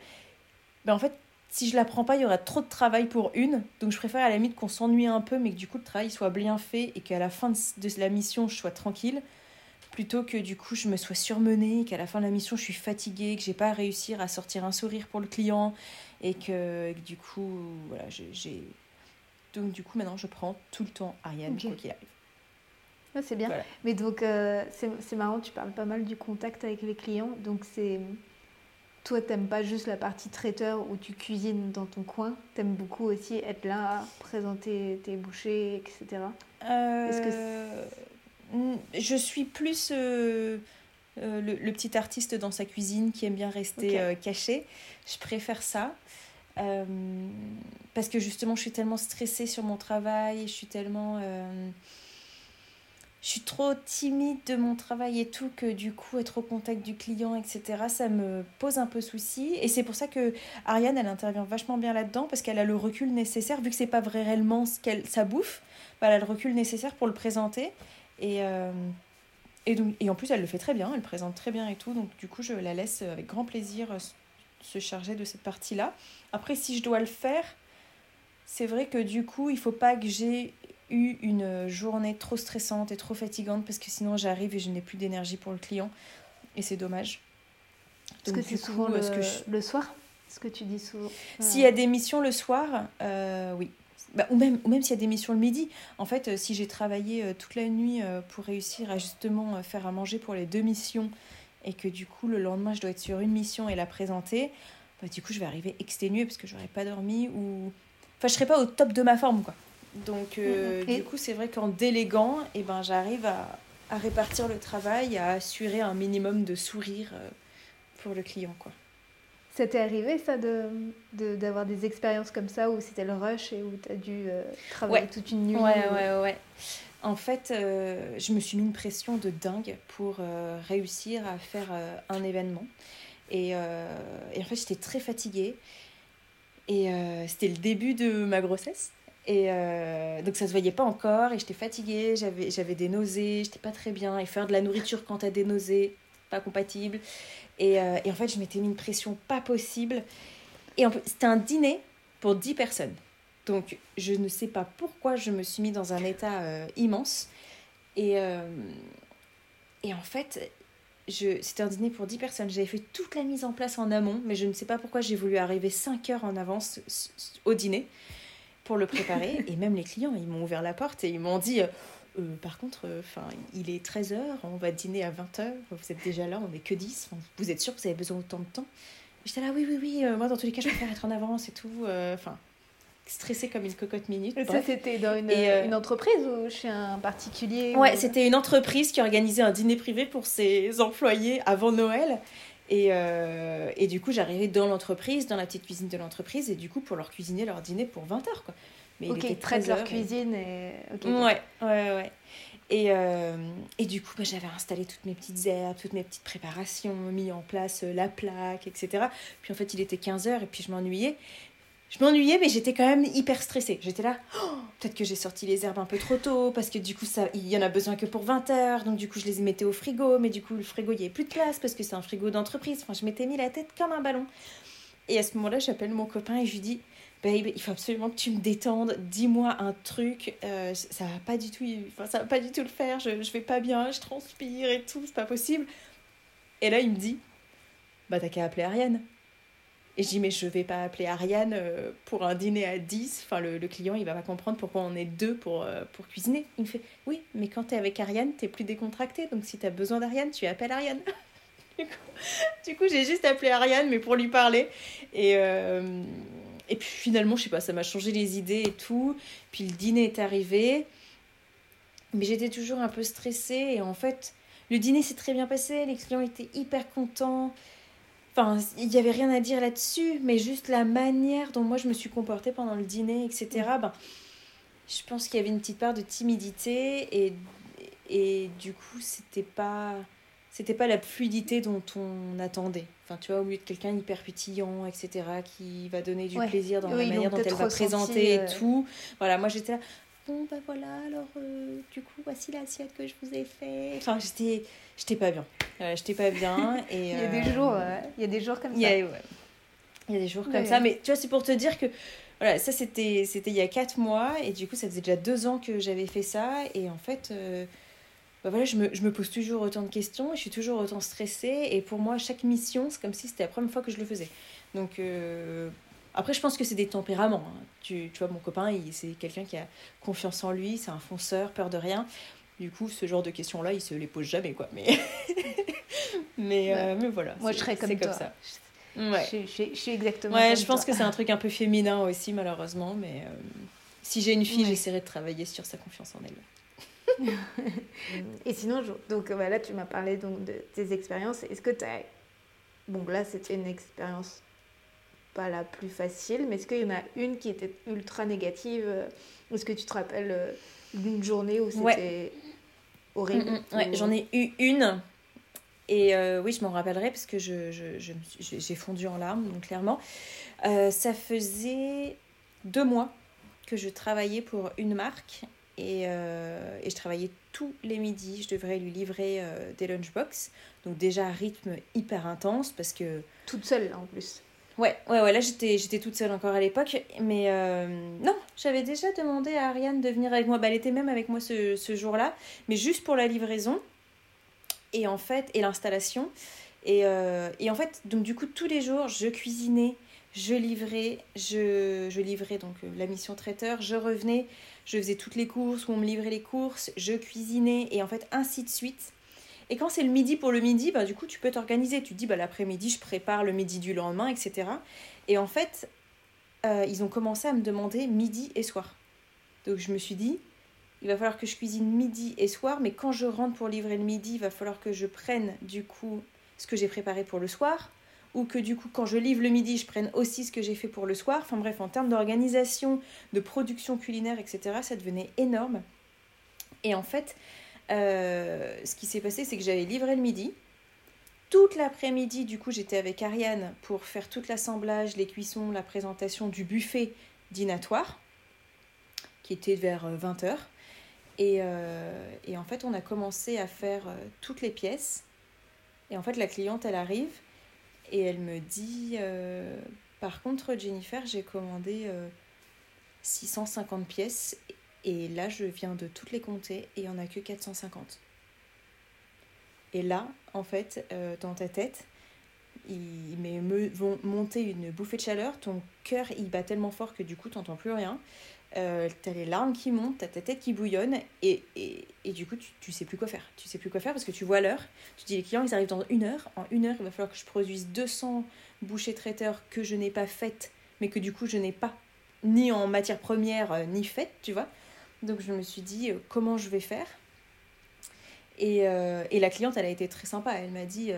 Mais en fait, si je la prends pas, il y aura trop de travail pour une. Donc je préfère à la limite qu'on s'ennuie un peu, mais que du coup le travail soit bien fait et qu'à la fin de la mission, je sois tranquille plutôt que du coup je me sois surmenée, qu'à la fin de la mission je suis fatiguée, que j'ai pas réussi à sortir un sourire pour le client et que, du coup voilà j'ai donc du coup maintenant je prends tout le temps Ariane quoi qu'il arrive. c'est bien. Mais donc euh, c'est marrant, tu parles pas mal du contact avec les clients, donc c'est toi t'aimes pas juste la partie traiteur où tu cuisines dans ton coin, t'aimes beaucoup aussi être là, présenter tes bouchées, etc. Euh... Est-ce que je suis plus euh, euh, le, petit artiste dans sa cuisine qui aime bien rester euh, caché. Je préfère ça. parce que justement, je suis tellement stressée sur mon travail, je suis tellement. je suis trop timide de mon travail et tout que du coup, être au contact du client, etc., ça me pose un peu souci. Et c'est pour ça que Ariane, elle intervient vachement bien là-dedans parce qu'elle a le recul nécessaire, vu que c'est pas réellement ce qu'elle, sa bouffe, bah, elle a le recul nécessaire pour le présenter. Et, euh, et, donc, et en plus, elle le fait très bien, elle présente très bien et tout. Donc, du coup, je la laisse avec grand plaisir euh, se charger de cette partie-là. Après, si je dois le faire, c'est vrai que du coup, il faut pas que j'ai eu une journée trop stressante et trop fatigante parce que sinon j'arrive et je n'ai plus d'énergie pour le client et c'est dommage. Est-ce que c'est souvent le, le soir? Ce que tu dis souvent S'il y a des missions le soir, euh, oui. Bah, ou même, ou même s'il y a des missions le midi. En fait, euh, si j'ai travaillé euh, toute la nuit euh, pour réussir à justement faire à manger pour les deux missions et que du coup le lendemain je dois être sur une mission et la présenter, bah, du coup je vais arriver exténuée parce que j'aurais pas dormi ou. Enfin, je serais pas au top de ma forme quoi. Donc, du coup, c'est vrai qu'en déléguant, et eh ben, j'arrive à, à, répartir le travail, à assurer un minimum de sourire pour le client quoi. Ça t'est arrivé, ça, d'avoir de, d'avoir des expériences comme ça où c'était le rush et où tu as dû euh, travailler toute une nuit Ouais, ouais, ouais. En fait, euh, je me suis mis une pression de dingue pour euh, réussir à faire un événement. Et, et en fait, j'étais très fatiguée. Et c'était le début de ma grossesse. Et donc ça se voyait pas encore et j'étais fatiguée, j'avais, j'avais des nausées, j'étais pas très bien. Et faire de la nourriture quand t'as des nausées, pas compatible. Euh, et, en fait, je m'étais mis une pression pas possible. Et c'était un dîner pour 10 personnes. Donc, je ne sais pas pourquoi je me suis mis dans un état euh, immense. Et, euh, et en fait, c'était un dîner pour 10 personnes. J'avais fait toute la mise en place en amont, mais je ne sais pas pourquoi j'ai voulu arriver 5 heures en avance au dîner pour le préparer. et même les clients, ils m'ont ouvert la porte et ils m'ont dit euh, par contre, euh, il est 13h, on va dîner à 20h, vous êtes déjà là, on n'est que 10, vous êtes sûr que vous avez besoin d'autant de temps J'étais là, oui, oui, oui, euh, moi dans tous les cas, je préfère être en avance et tout. Enfin, stressée comme une cocotte minute. Ça, c'était dans une, une, entreprise ou chez un particulier Ouais, c'était une entreprise qui organisait un dîner privé pour ses employés avant Noël. Et, et du coup, j'arrivais dans l'entreprise, dans la petite cuisine de l'entreprise, et du coup, pour leur cuisiner leur dîner pour 20h, quoi. Mais ok, il était très leur cuisine et... ouais, ouais, ouais. Et, euh, et du coup, bah, j'avais installé toutes mes petites herbes, toutes mes petites préparations, mis en place euh, la plaque, etc. Puis en fait, il était 15h et puis je m'ennuyais. Je m'ennuyais, mais j'étais quand même hyper stressée. J'étais là, oh, peut-être que j'ai sorti les herbes un peu trop tôt, parce que du coup, ça, il y en a besoin que pour 20 heures. Donc du coup, je les mettais au frigo, mais du coup, le frigo, il n'y avait plus de place, parce que c'est un frigo d'entreprise. Enfin, je m'étais mis la tête comme un ballon. Et à ce moment-là, j'appelle mon copain et je lui dis, babe, il faut absolument que tu me détendes, dis-moi un truc, euh, ça va pas du tout, enfin, ça va pas du tout le faire, je, je vais pas bien, je transpire et tout, c'est pas possible. Et là, il me dit, bah t'as qu'à appeler Ariane. Et je dis, mais je vais pas appeler Ariane euh, pour un dîner à 10. Enfin, le, le, client, il va pas comprendre pourquoi on est deux pour, euh, pour cuisiner. Il me fait, oui, mais quand t'es avec Ariane, t'es plus décontracté. Donc si t'as besoin d'Ariane, tu appelles Ariane. du coup, j'ai juste appelé Ariane, mais pour lui parler. Et, et puis finalement, je sais pas, ça m'a changé les idées et tout. Puis le dîner est arrivé. Mais j'étais toujours un peu stressée. Et en fait, le dîner s'est très bien passé. Les clients étaient hyper contents. Enfin, il n'y avait rien à dire là-dessus. Mais juste la manière dont moi je me suis comportée pendant le dîner, etc. Ben, je pense qu'il y avait une petite part de timidité et, et du coup, c'était pas c'était pas la fluidité dont on attendait. Enfin, tu vois, au milieu de quelqu'un hyper pétillant, etc., qui va donner du plaisir dans la manière dont elle va présenter et euh, tout. Voilà, moi j'étais là, bon, bah voilà, alors euh, du coup, voici l'assiette que je vous ai fait. Enfin, j'étais, j'étais pas bien. j'étais pas bien. Et, il y a des jours, euh, il y a des jours comme ça. Il y a des jours comme ça, mais tu vois, c'est pour te dire que voilà, ça c'était c'était il y a 4 mois et du coup ça faisait déjà 2 ans que j'avais fait ça et en fait bah voilà, je me, je me, pose toujours autant de questions et je suis toujours autant stressée. Et pour moi, chaque mission, c'est comme si c'était la première fois que je le faisais. Donc, euh, après, je pense que c'est des tempéraments. Hein. Tu, tu, vois, mon copain, c'est quelqu'un qui a confiance en lui, c'est un fonceur, peur de rien. Du coup, ce genre de questions-là, il se les pose jamais, quoi. Mais, mais, euh, mais voilà. Moi, je serais comme, comme ça. Ouais. Je, je, je, suis exactement. Ouais, je pense que c'est un truc un peu féminin aussi, malheureusement. Mais euh, si j'ai une fille, j'essaierai de travailler sur sa confiance en elle et sinon, donc voilà, là, tu m'as parlé donc, de tes expériences. Est-ce que tu as. Bon, là, c'était une expérience pas la plus facile, mais est-ce qu'il y en a une qui était ultra négative Est-ce que tu te rappelles euh, d'une journée où c'était horrible mm, mm, Ouais, j'en ai eu une. Et euh, oui, je m'en rappellerai parce que j'ai je, je, fondu en larmes, donc clairement. Euh, ça faisait deux mois que je travaillais pour une marque et, euh, et, je travaillais tous les midis. Je devrais lui livrer euh, des lunchbox. Donc déjà, rythme hyper intense parce que... Toute seule, en plus. Ouais, ouais, ouais, là j'étais, j'étais toute seule encore à l'époque. Mais euh, non, j'avais déjà demandé à Ariane de venir avec moi. Bah, elle était même avec moi ce, ce jour-là, mais juste pour la livraison. Et en fait, et l'installation. Et, et en fait, donc du coup, tous les jours, je cuisinais, je livrais, je, je livrais donc la mission traiteur, je revenais, je faisais toutes les courses, où on me livrait les courses, je cuisinais, et en fait, ainsi de suite. Et quand c'est le midi pour le midi, bah, du coup, tu peux t'organiser. Tu te dis, bah, l'après-midi, je prépare le midi du lendemain, etc. Et en fait, euh, ils ont commencé à me demander midi et soir. Donc je me suis dit, il va falloir que je cuisine midi et soir, mais quand je rentre pour livrer le midi, il va falloir que je prenne du coup ce que j'ai préparé pour le soir ou que du coup quand je livre le midi, je prenne aussi ce que j'ai fait pour le soir. Enfin bref, en termes d'organisation, de production culinaire, etc., ça devenait énorme. Et en fait, euh, ce qui s'est passé, c'est que j'avais livré le midi. Toute l'après-midi, du coup, j'étais avec Ariane pour faire tout l'assemblage, les cuissons, la présentation du buffet dînatoire, qui était vers 20h. Euh, et, euh, et, en fait, on a commencé à faire toutes les pièces. Et en fait, la cliente, elle arrive et elle me dit euh, Par contre, Jennifer, j'ai commandé 650 euh, pièces et là, je viens de toutes les compter et il n'y en a que 450. Et là, en fait, euh, dans ta tête, ils vont monter une bouffée de chaleur, ton cœur il bat tellement fort que du coup tu n'entends plus rien. Euh, t'as les larmes qui montent, t'as ta tête qui bouillonne, et, et, et du coup, tu, tu sais plus quoi faire. Tu sais plus quoi faire parce que tu vois l'heure. Tu dis, les clients, ils arrivent dans une heure. En une heure, il va falloir que je produise 200 bouchées traiteurs que je n'ai pas faites, mais que du coup, je n'ai pas ni en matière première, euh, ni faites, tu vois. Donc, je me suis dit, euh, comment je vais faire? Et, et, la cliente, elle a été très sympa. Elle m'a dit,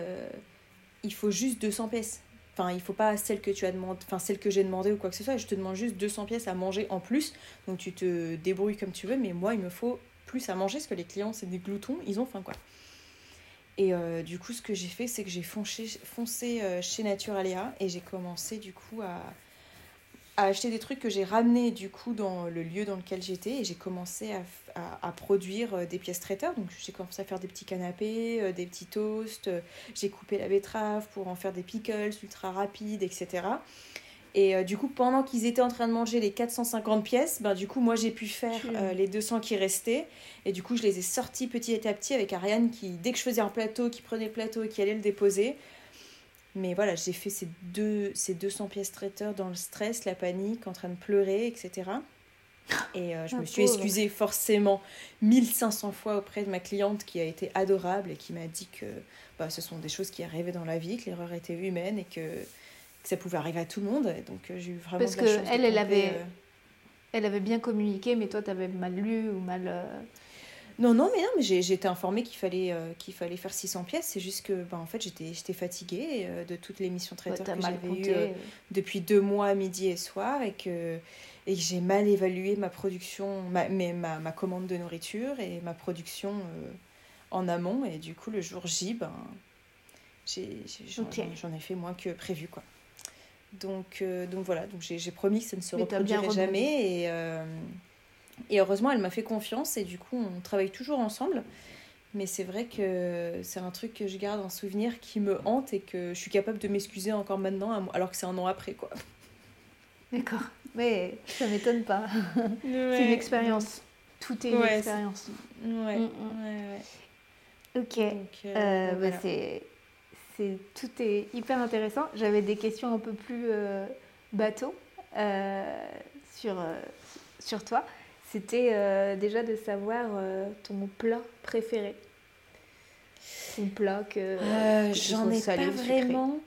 il faut juste 200 pièces. Enfin, il faut pas celle que tu as demandé, enfin celle que j'ai demandé ou quoi que ce soit. Je te demande juste 200 pièces à manger en plus. Donc tu te débrouilles comme tu veux, mais moi il me faut plus à manger parce que les clients c'est des gloutons, ils ont faim quoi. Et euh, du coup, ce que j'ai fait, c'est que j'ai foncé, euh, chez Naturalia et j'ai commencé du coup à, à acheter des trucs que j'ai ramenés du coup dans le lieu dans lequel j'étais et j'ai commencé à, à, à, produire euh, des pièces traiteurs. Donc j'ai commencé à faire des petits canapés, euh, des petits toasts, euh, j'ai coupé la betterave pour en faire des pickles ultra rapides, etc. Et du coup, pendant qu'ils étaient en train de manger les 450 pièces, ben, du coup, moi j'ai pu faire les 200 qui restaient. Et du coup, je les ai sortis petit à petit avec Ariane qui, dès que je faisais un plateau, qui prenait le plateau et qui allait le déposer, mais voilà, j'ai fait ces, deux, ces 200 pièces traiteurs dans le stress, la panique, en train de pleurer, etc. Et euh, je me suis excusée forcément 1500 fois auprès de ma cliente qui a été adorable et qui m'a dit que bah, ce sont des choses qui arrivaient dans la vie, que l'erreur était humaine et que, que, ça pouvait arriver à tout le monde. Et donc euh, j'ai eu vraiment Parce que elle, elle avait, euh, elle avait bien communiqué, mais toi, tu avais mal lu ou mal. Non, non, mais non, mais j'ai été informée qu'il fallait, euh, qu'il fallait faire 600 pièces. C'est juste que, ben, en fait, j'étais fatiguée euh, de toutes les missions traiteurs que j'avais eues euh, depuis deux mois, midi et soir, et que, et que j'ai mal évalué ma production, ma, mais ma, ma, commande de nourriture et ma production en amont. Et du coup, le jour J, ben, j'en ai fait moins que prévu. Quoi. Donc, donc voilà, donc j'ai promis que ça ne se reproduirait jamais. Et, et heureusement, elle m'a fait confiance et du coup, on travaille toujours ensemble. Mais c'est vrai que c'est un truc que je garde en souvenir qui me hante et que je suis capable de m'excuser encore maintenant, alors que c'est un an après, quoi. D'accord. Mais ça m'étonne pas. c'est une expérience. Tout est une expérience. Ouais. Mm, mm. ouais. Ok. Euh, euh, bah, c'est, c'est, tout est hyper intéressant. J'avais des questions un peu plus euh, bateau sur, sur toi c'était euh, déjà de savoir euh, ton plat préféré. Ton plat que. Euh, j'en ai pas vraiment.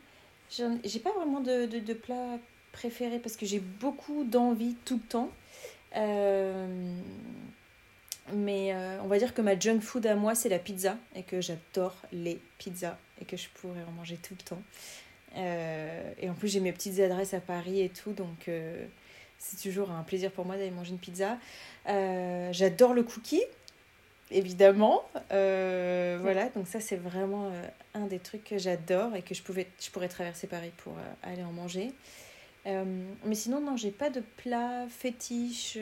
J'ai pas vraiment de, de, de, plat préféré parce que j'ai beaucoup d'envie tout le temps. mais on va dire que ma junk food à moi, c'est la pizza et que j'adore les pizzas et que je pourrais en manger tout le temps. et en plus, j'ai mes petites adresses à Paris et tout, donc c'est toujours un plaisir pour moi d'aller manger une pizza. Euh, j'adore le cookie, évidemment. Euh, voilà, donc ça c'est vraiment euh, un des trucs que j'adore et que je, pouvais, je pourrais traverser Paris pour aller en manger. mais sinon, non, j'ai pas de plat fétiche.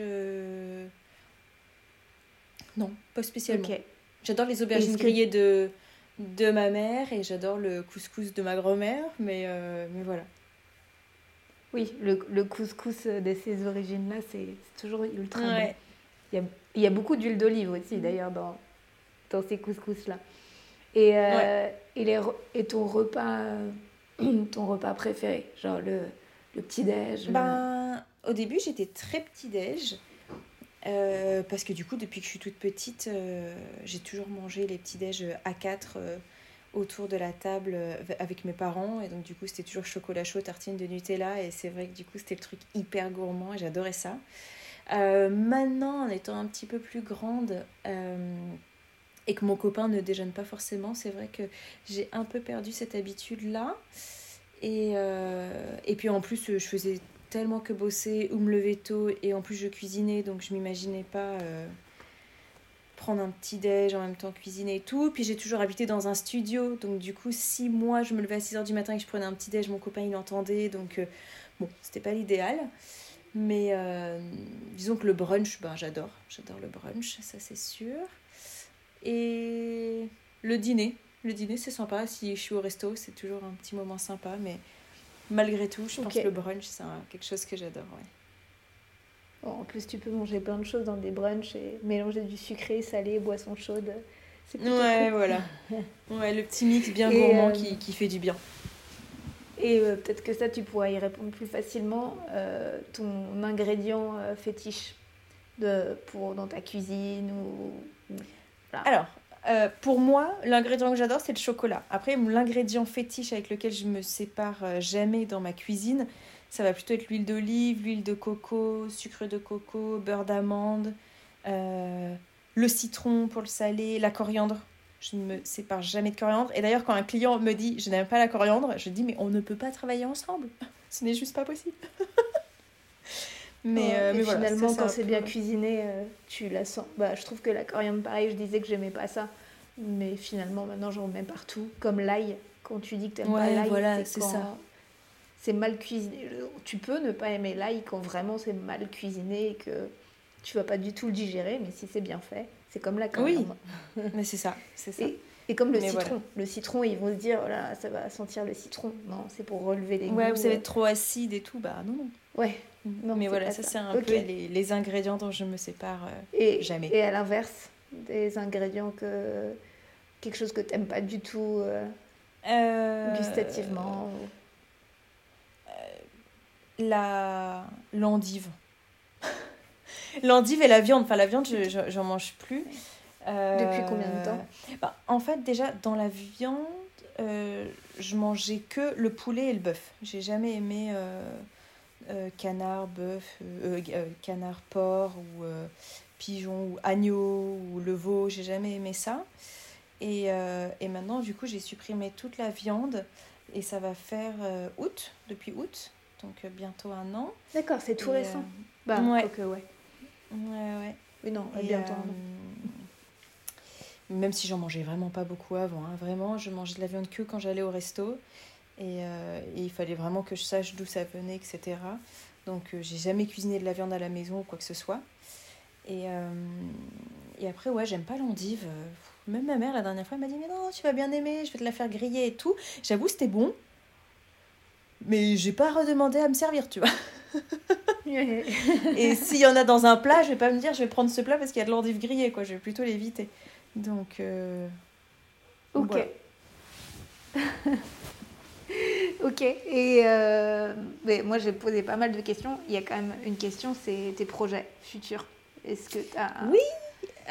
Non, pas spécialement. J'adore les aubergines grillées de, de ma mère et j'adore le couscous de ma grand-mère, mais, mais voilà. Oui, le, le couscous de ces origines-là, c'est toujours ultra bon. Il y a, il y a beaucoup d'huile d'olive aussi, mm. d'ailleurs, dans, dans ces couscous-là. Et, euh, et, les, et, ton repas ton repas préféré Genre le, le petit-déj euh? ben, Au début, j'étais très petit-déj. Euh, parce que du coup, depuis que je suis toute petite, j'ai toujours mangé les petits-déj à 4 autour de la table avec mes parents. Et donc, du coup, c'était toujours chocolat chaud, tartine de Nutella. Et c'est vrai que du coup, c'était le truc hyper gourmand et j'adorais ça. Euh, maintenant, en étant un petit peu plus grande euh, et que mon copain ne déjeune pas forcément, c'est vrai que j'ai un peu perdu cette habitude-là. Et, euh, et puis en plus, je faisais tellement que bosser ou me lever tôt et en plus je cuisinais donc je m'imaginais pas prendre un petit déj en même temps cuisiner et tout puis j'ai toujours habité dans un studio donc du coup si moi je me levais à 6h du matin et que je prenais un petit déj mon copain il entendait donc bon c'était pas l'idéal mais euh, disons que le brunch, ben, j'adore. J'adore le brunch, ça c'est sûr. Et le dîner. Le dîner, c'est sympa. Si je suis au resto, c'est toujours un petit moment sympa. Mais malgré tout, je pense que le brunch, c'est quelque chose que j'adore. Ouais. En plus, tu peux manger plein de choses dans des brunchs et mélanger du sucré, salé, boisson chaude. Ouais, voilà. ouais, le petit mix bien gourmand euh, qui, qui fait du bien. Et euh, peut-être que ça, tu pourras y répondre plus facilement. Euh, ton ingrédient fétiche de, pour, dans ta cuisine ou... Alors, pour moi, l'ingrédient que j'adore, c'est le chocolat. Après, l'ingrédient fétiche avec lequel je me sépare jamais dans ma cuisine, ça va plutôt être l'huile d'olive, l'huile de coco, sucre de coco, beurre d'amande, le citron pour le salé, la coriandre je ne me sépare jamais de coriandre. Et d'ailleurs, quand un client me dit je n'aime pas la coriandre, je dis mais on ne peut pas travailler ensemble. Ce n'est juste pas possible. mais, euh, mais finalement, quand c'est bien cuisiné, euh, tu la sens. Bah, je trouve que la coriandre, pareil, je disais que j'aimais pas ça. Mais finalement, maintenant, j'en mets partout. Comme l'ail. Quand tu dis que tu n'aimes pas l'ail, voilà, c'est ça. C'est mal cuisiné. Tu peux ne pas aimer l'ail quand vraiment c'est mal cuisiné et que tu vas pas du tout le digérer, mais si c'est bien fait, c'est comme la coriandre. Oui, mais c'est ça, c'est ça. Et, comme le citron. Le citron, ils vont se dire, voilà, ça va sentir le citron. Non, c'est pour relever les Ouais, vous savez, trop acide et tout, bah non, non. Ouais. Mm. Non, mais voilà, ça, c'est un peu les, les, ingrédients dont je me sépare euh, et, jamais. Et à l'inverse, des ingrédients que. quelque chose que tu n'aimes pas du tout euh, euh, gustativement La. l'endive. L'endive et la viande. Enfin, la viande, je j'en mange plus. Depuis combien de temps? Euh, bah, En fait, déjà, dans la viande, euh, je mangeais que le poulet et le bœuf. J'ai jamais aimé euh, canard, bœuf, canard, porc ou pigeon ou agneau ou le veau. J'ai jamais aimé ça. Et, et maintenant, du coup, j'ai supprimé toute la viande et ça va faire août, depuis août, donc bientôt un an. D'accord, c'est tout récent. Bah, Ouais. ouais. Ouais, ouais. Oui, non, Et, bientôt. euh, même si j'en mangeais vraiment pas beaucoup avant, hein, vraiment, je mangeais de la viande que quand j'allais au resto. Et, euh, et il fallait vraiment que je sache d'où ça venait, etc. Donc euh, j'ai jamais cuisiné de la viande à la maison ou quoi que ce soit. Et, euh, et après, ouais, j'aime pas l'endive. Euh, Même ma mère, la dernière fois, elle m'a dit Mais non, tu vas bien aimer, je vais te la faire griller et tout. J'avoue, c'était bon. Mais j'ai pas redemandé à me servir, tu vois. Et s'il y en a dans un plat, je vais pas me dire je vais prendre ce plat parce qu'il y a de l'endive grillée, quoi. Je vais plutôt l'éviter. Donc, euh, ok. voilà. ok. Et euh, mais moi, j'ai posé pas mal de questions. Il y a quand même une question c'est tes projets futurs. Est-ce que tu as. Oui.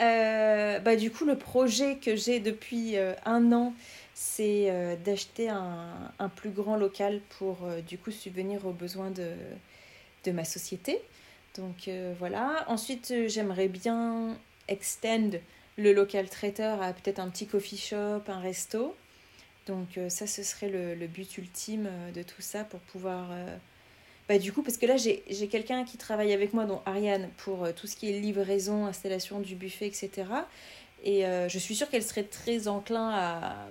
Euh, bah, du coup, le projet que j'ai depuis un an, c'est euh, d'acheter un, un plus grand local pour euh, du coup subvenir aux besoins de, de ma société. Donc euh, voilà. Ensuite, j'aimerais bien extend le local traiteur à peut-être un petit coffee shop, un resto. Donc ça, ce serait le, but ultime de tout ça pour pouvoir... bah, du coup, parce que là, j'ai quelqu'un qui travaille avec moi, dont Ariane, pour tout ce qui est livraison, installation du buffet, etc. Et euh, je suis sûre qu'elle serait très enclin à,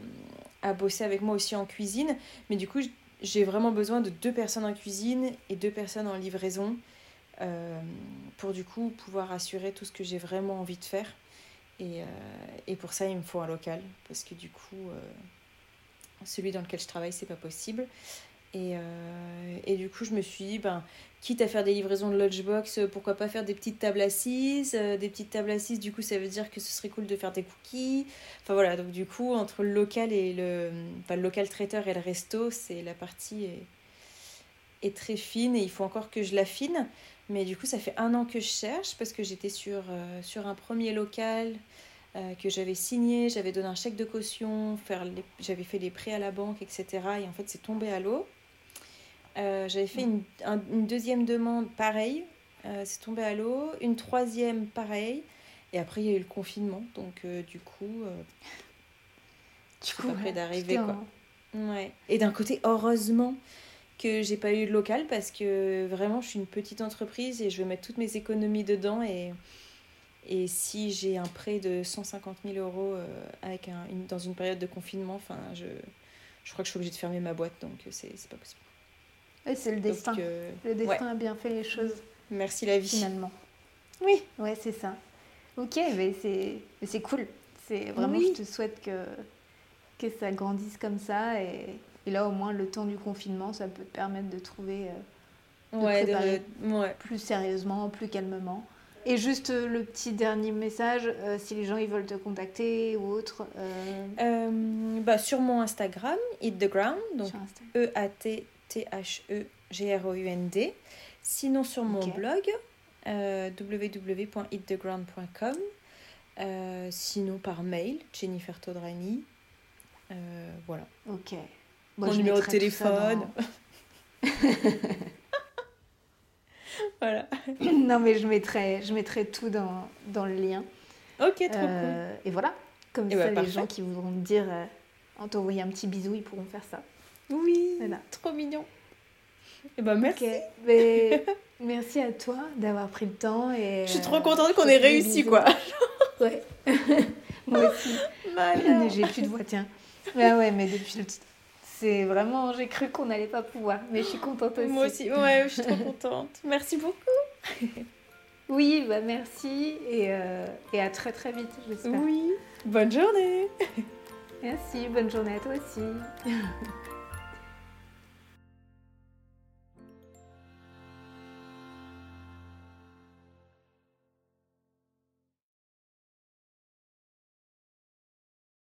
à bosser avec moi aussi en cuisine. Mais du coup, j'ai vraiment besoin de deux personnes en cuisine et deux personnes en livraison euh, pour du coup pouvoir assurer tout ce que j'ai vraiment envie de faire. Et, euh, et pour ça, il me faut un local parce que du coup, celui dans lequel je travaille, c'est pas possible. Et, euh, et du coup, je me suis dit, ben, quitte à faire des livraisons de lunchbox, euh, pourquoi pas faire des petites tables assises euh, Des petites tables assises, du coup, ça veut dire que ce serait cool de faire des cookies. Enfin voilà, donc du coup, entre le local et le, enfin, le local traiteur et le resto, c'est la partie est, est très fine et il faut encore que je l'affine. Mais du coup, ça fait un an que je cherche parce que j'étais sur, sur un premier local que j'avais signé, j'avais donné un chèque de caution, j'avais fait des prêts à la banque, etc. Et en fait, c'est tombé à l'eau. Euh, j'avais fait une, un- une deuxième demande, pareil, euh, c'est tombé à l'eau. Une troisième, pareil. Et après, il y a eu le confinement. Donc, euh, du coup, Du pas près d'arriver, quoi. Ouais. Et d'un côté, heureusement que j'ai pas eu de local parce que vraiment, je suis une petite entreprise et je vais mettre toutes mes économies dedans. Et, et si j'ai un prêt de 150 000 euros avec un, une- dans une période de confinement, enfin, je, je crois que je suis obligée de fermer ma boîte, donc c'est pas possible. C'est le Donc, destin. euh, Le destin a bien fait les choses, merci la vie. finalement. Oui. Ouais, c'est ça. Ok, mais c'est mais c'est cool. C'est vraiment, Oui. je te souhaite que, que ça grandisse comme ça. Et, et là, au moins, le temps du confinement, ça peut te permettre de trouver euh, De Ouais, préparer. de- ouais. plus sérieusement, plus calmement. Et juste euh, le petit dernier message, euh, si les gens ils veulent te contacter ou autre, euh, Euh, bah, sur mon Instagram, Eat the Ground, donc sur Insta. E-A-T-T-H-E-G-R-O-U-N-D. Sinon, sur mon blog, euh, www.eattheground.com. Euh, sinon, par mail, Jennifer Todrani. Euh, voilà. Ok. Mon numéro de ça téléphone. voilà. non, mais je mettrai, je mettrai tout dans, dans le lien. Ok, trop Euh, Et voilà. Comme Et ça, bah, les gens qui voudront me dire, en t'envoyer un petit bisou, ils pourront faire ça. Oui, Voilà. trop mignon. Et ben merci. Mais merci à toi d'avoir pris le temps. Et, Je suis euh, trop contente qu'on te ait réussi, quoi. Ouais. Moi aussi. J'ai plus de voix, tiens. Ouais, mais depuis le... C'est vraiment... J'ai cru qu'on n'allait pas pouvoir, mais je suis contente aussi. Moi aussi, ouais, je suis trop contente. Merci beaucoup. Oui, bah merci et, euh, et à très très vite, j'espère. Oui, bonne journée. Merci, bonne journée à toi aussi.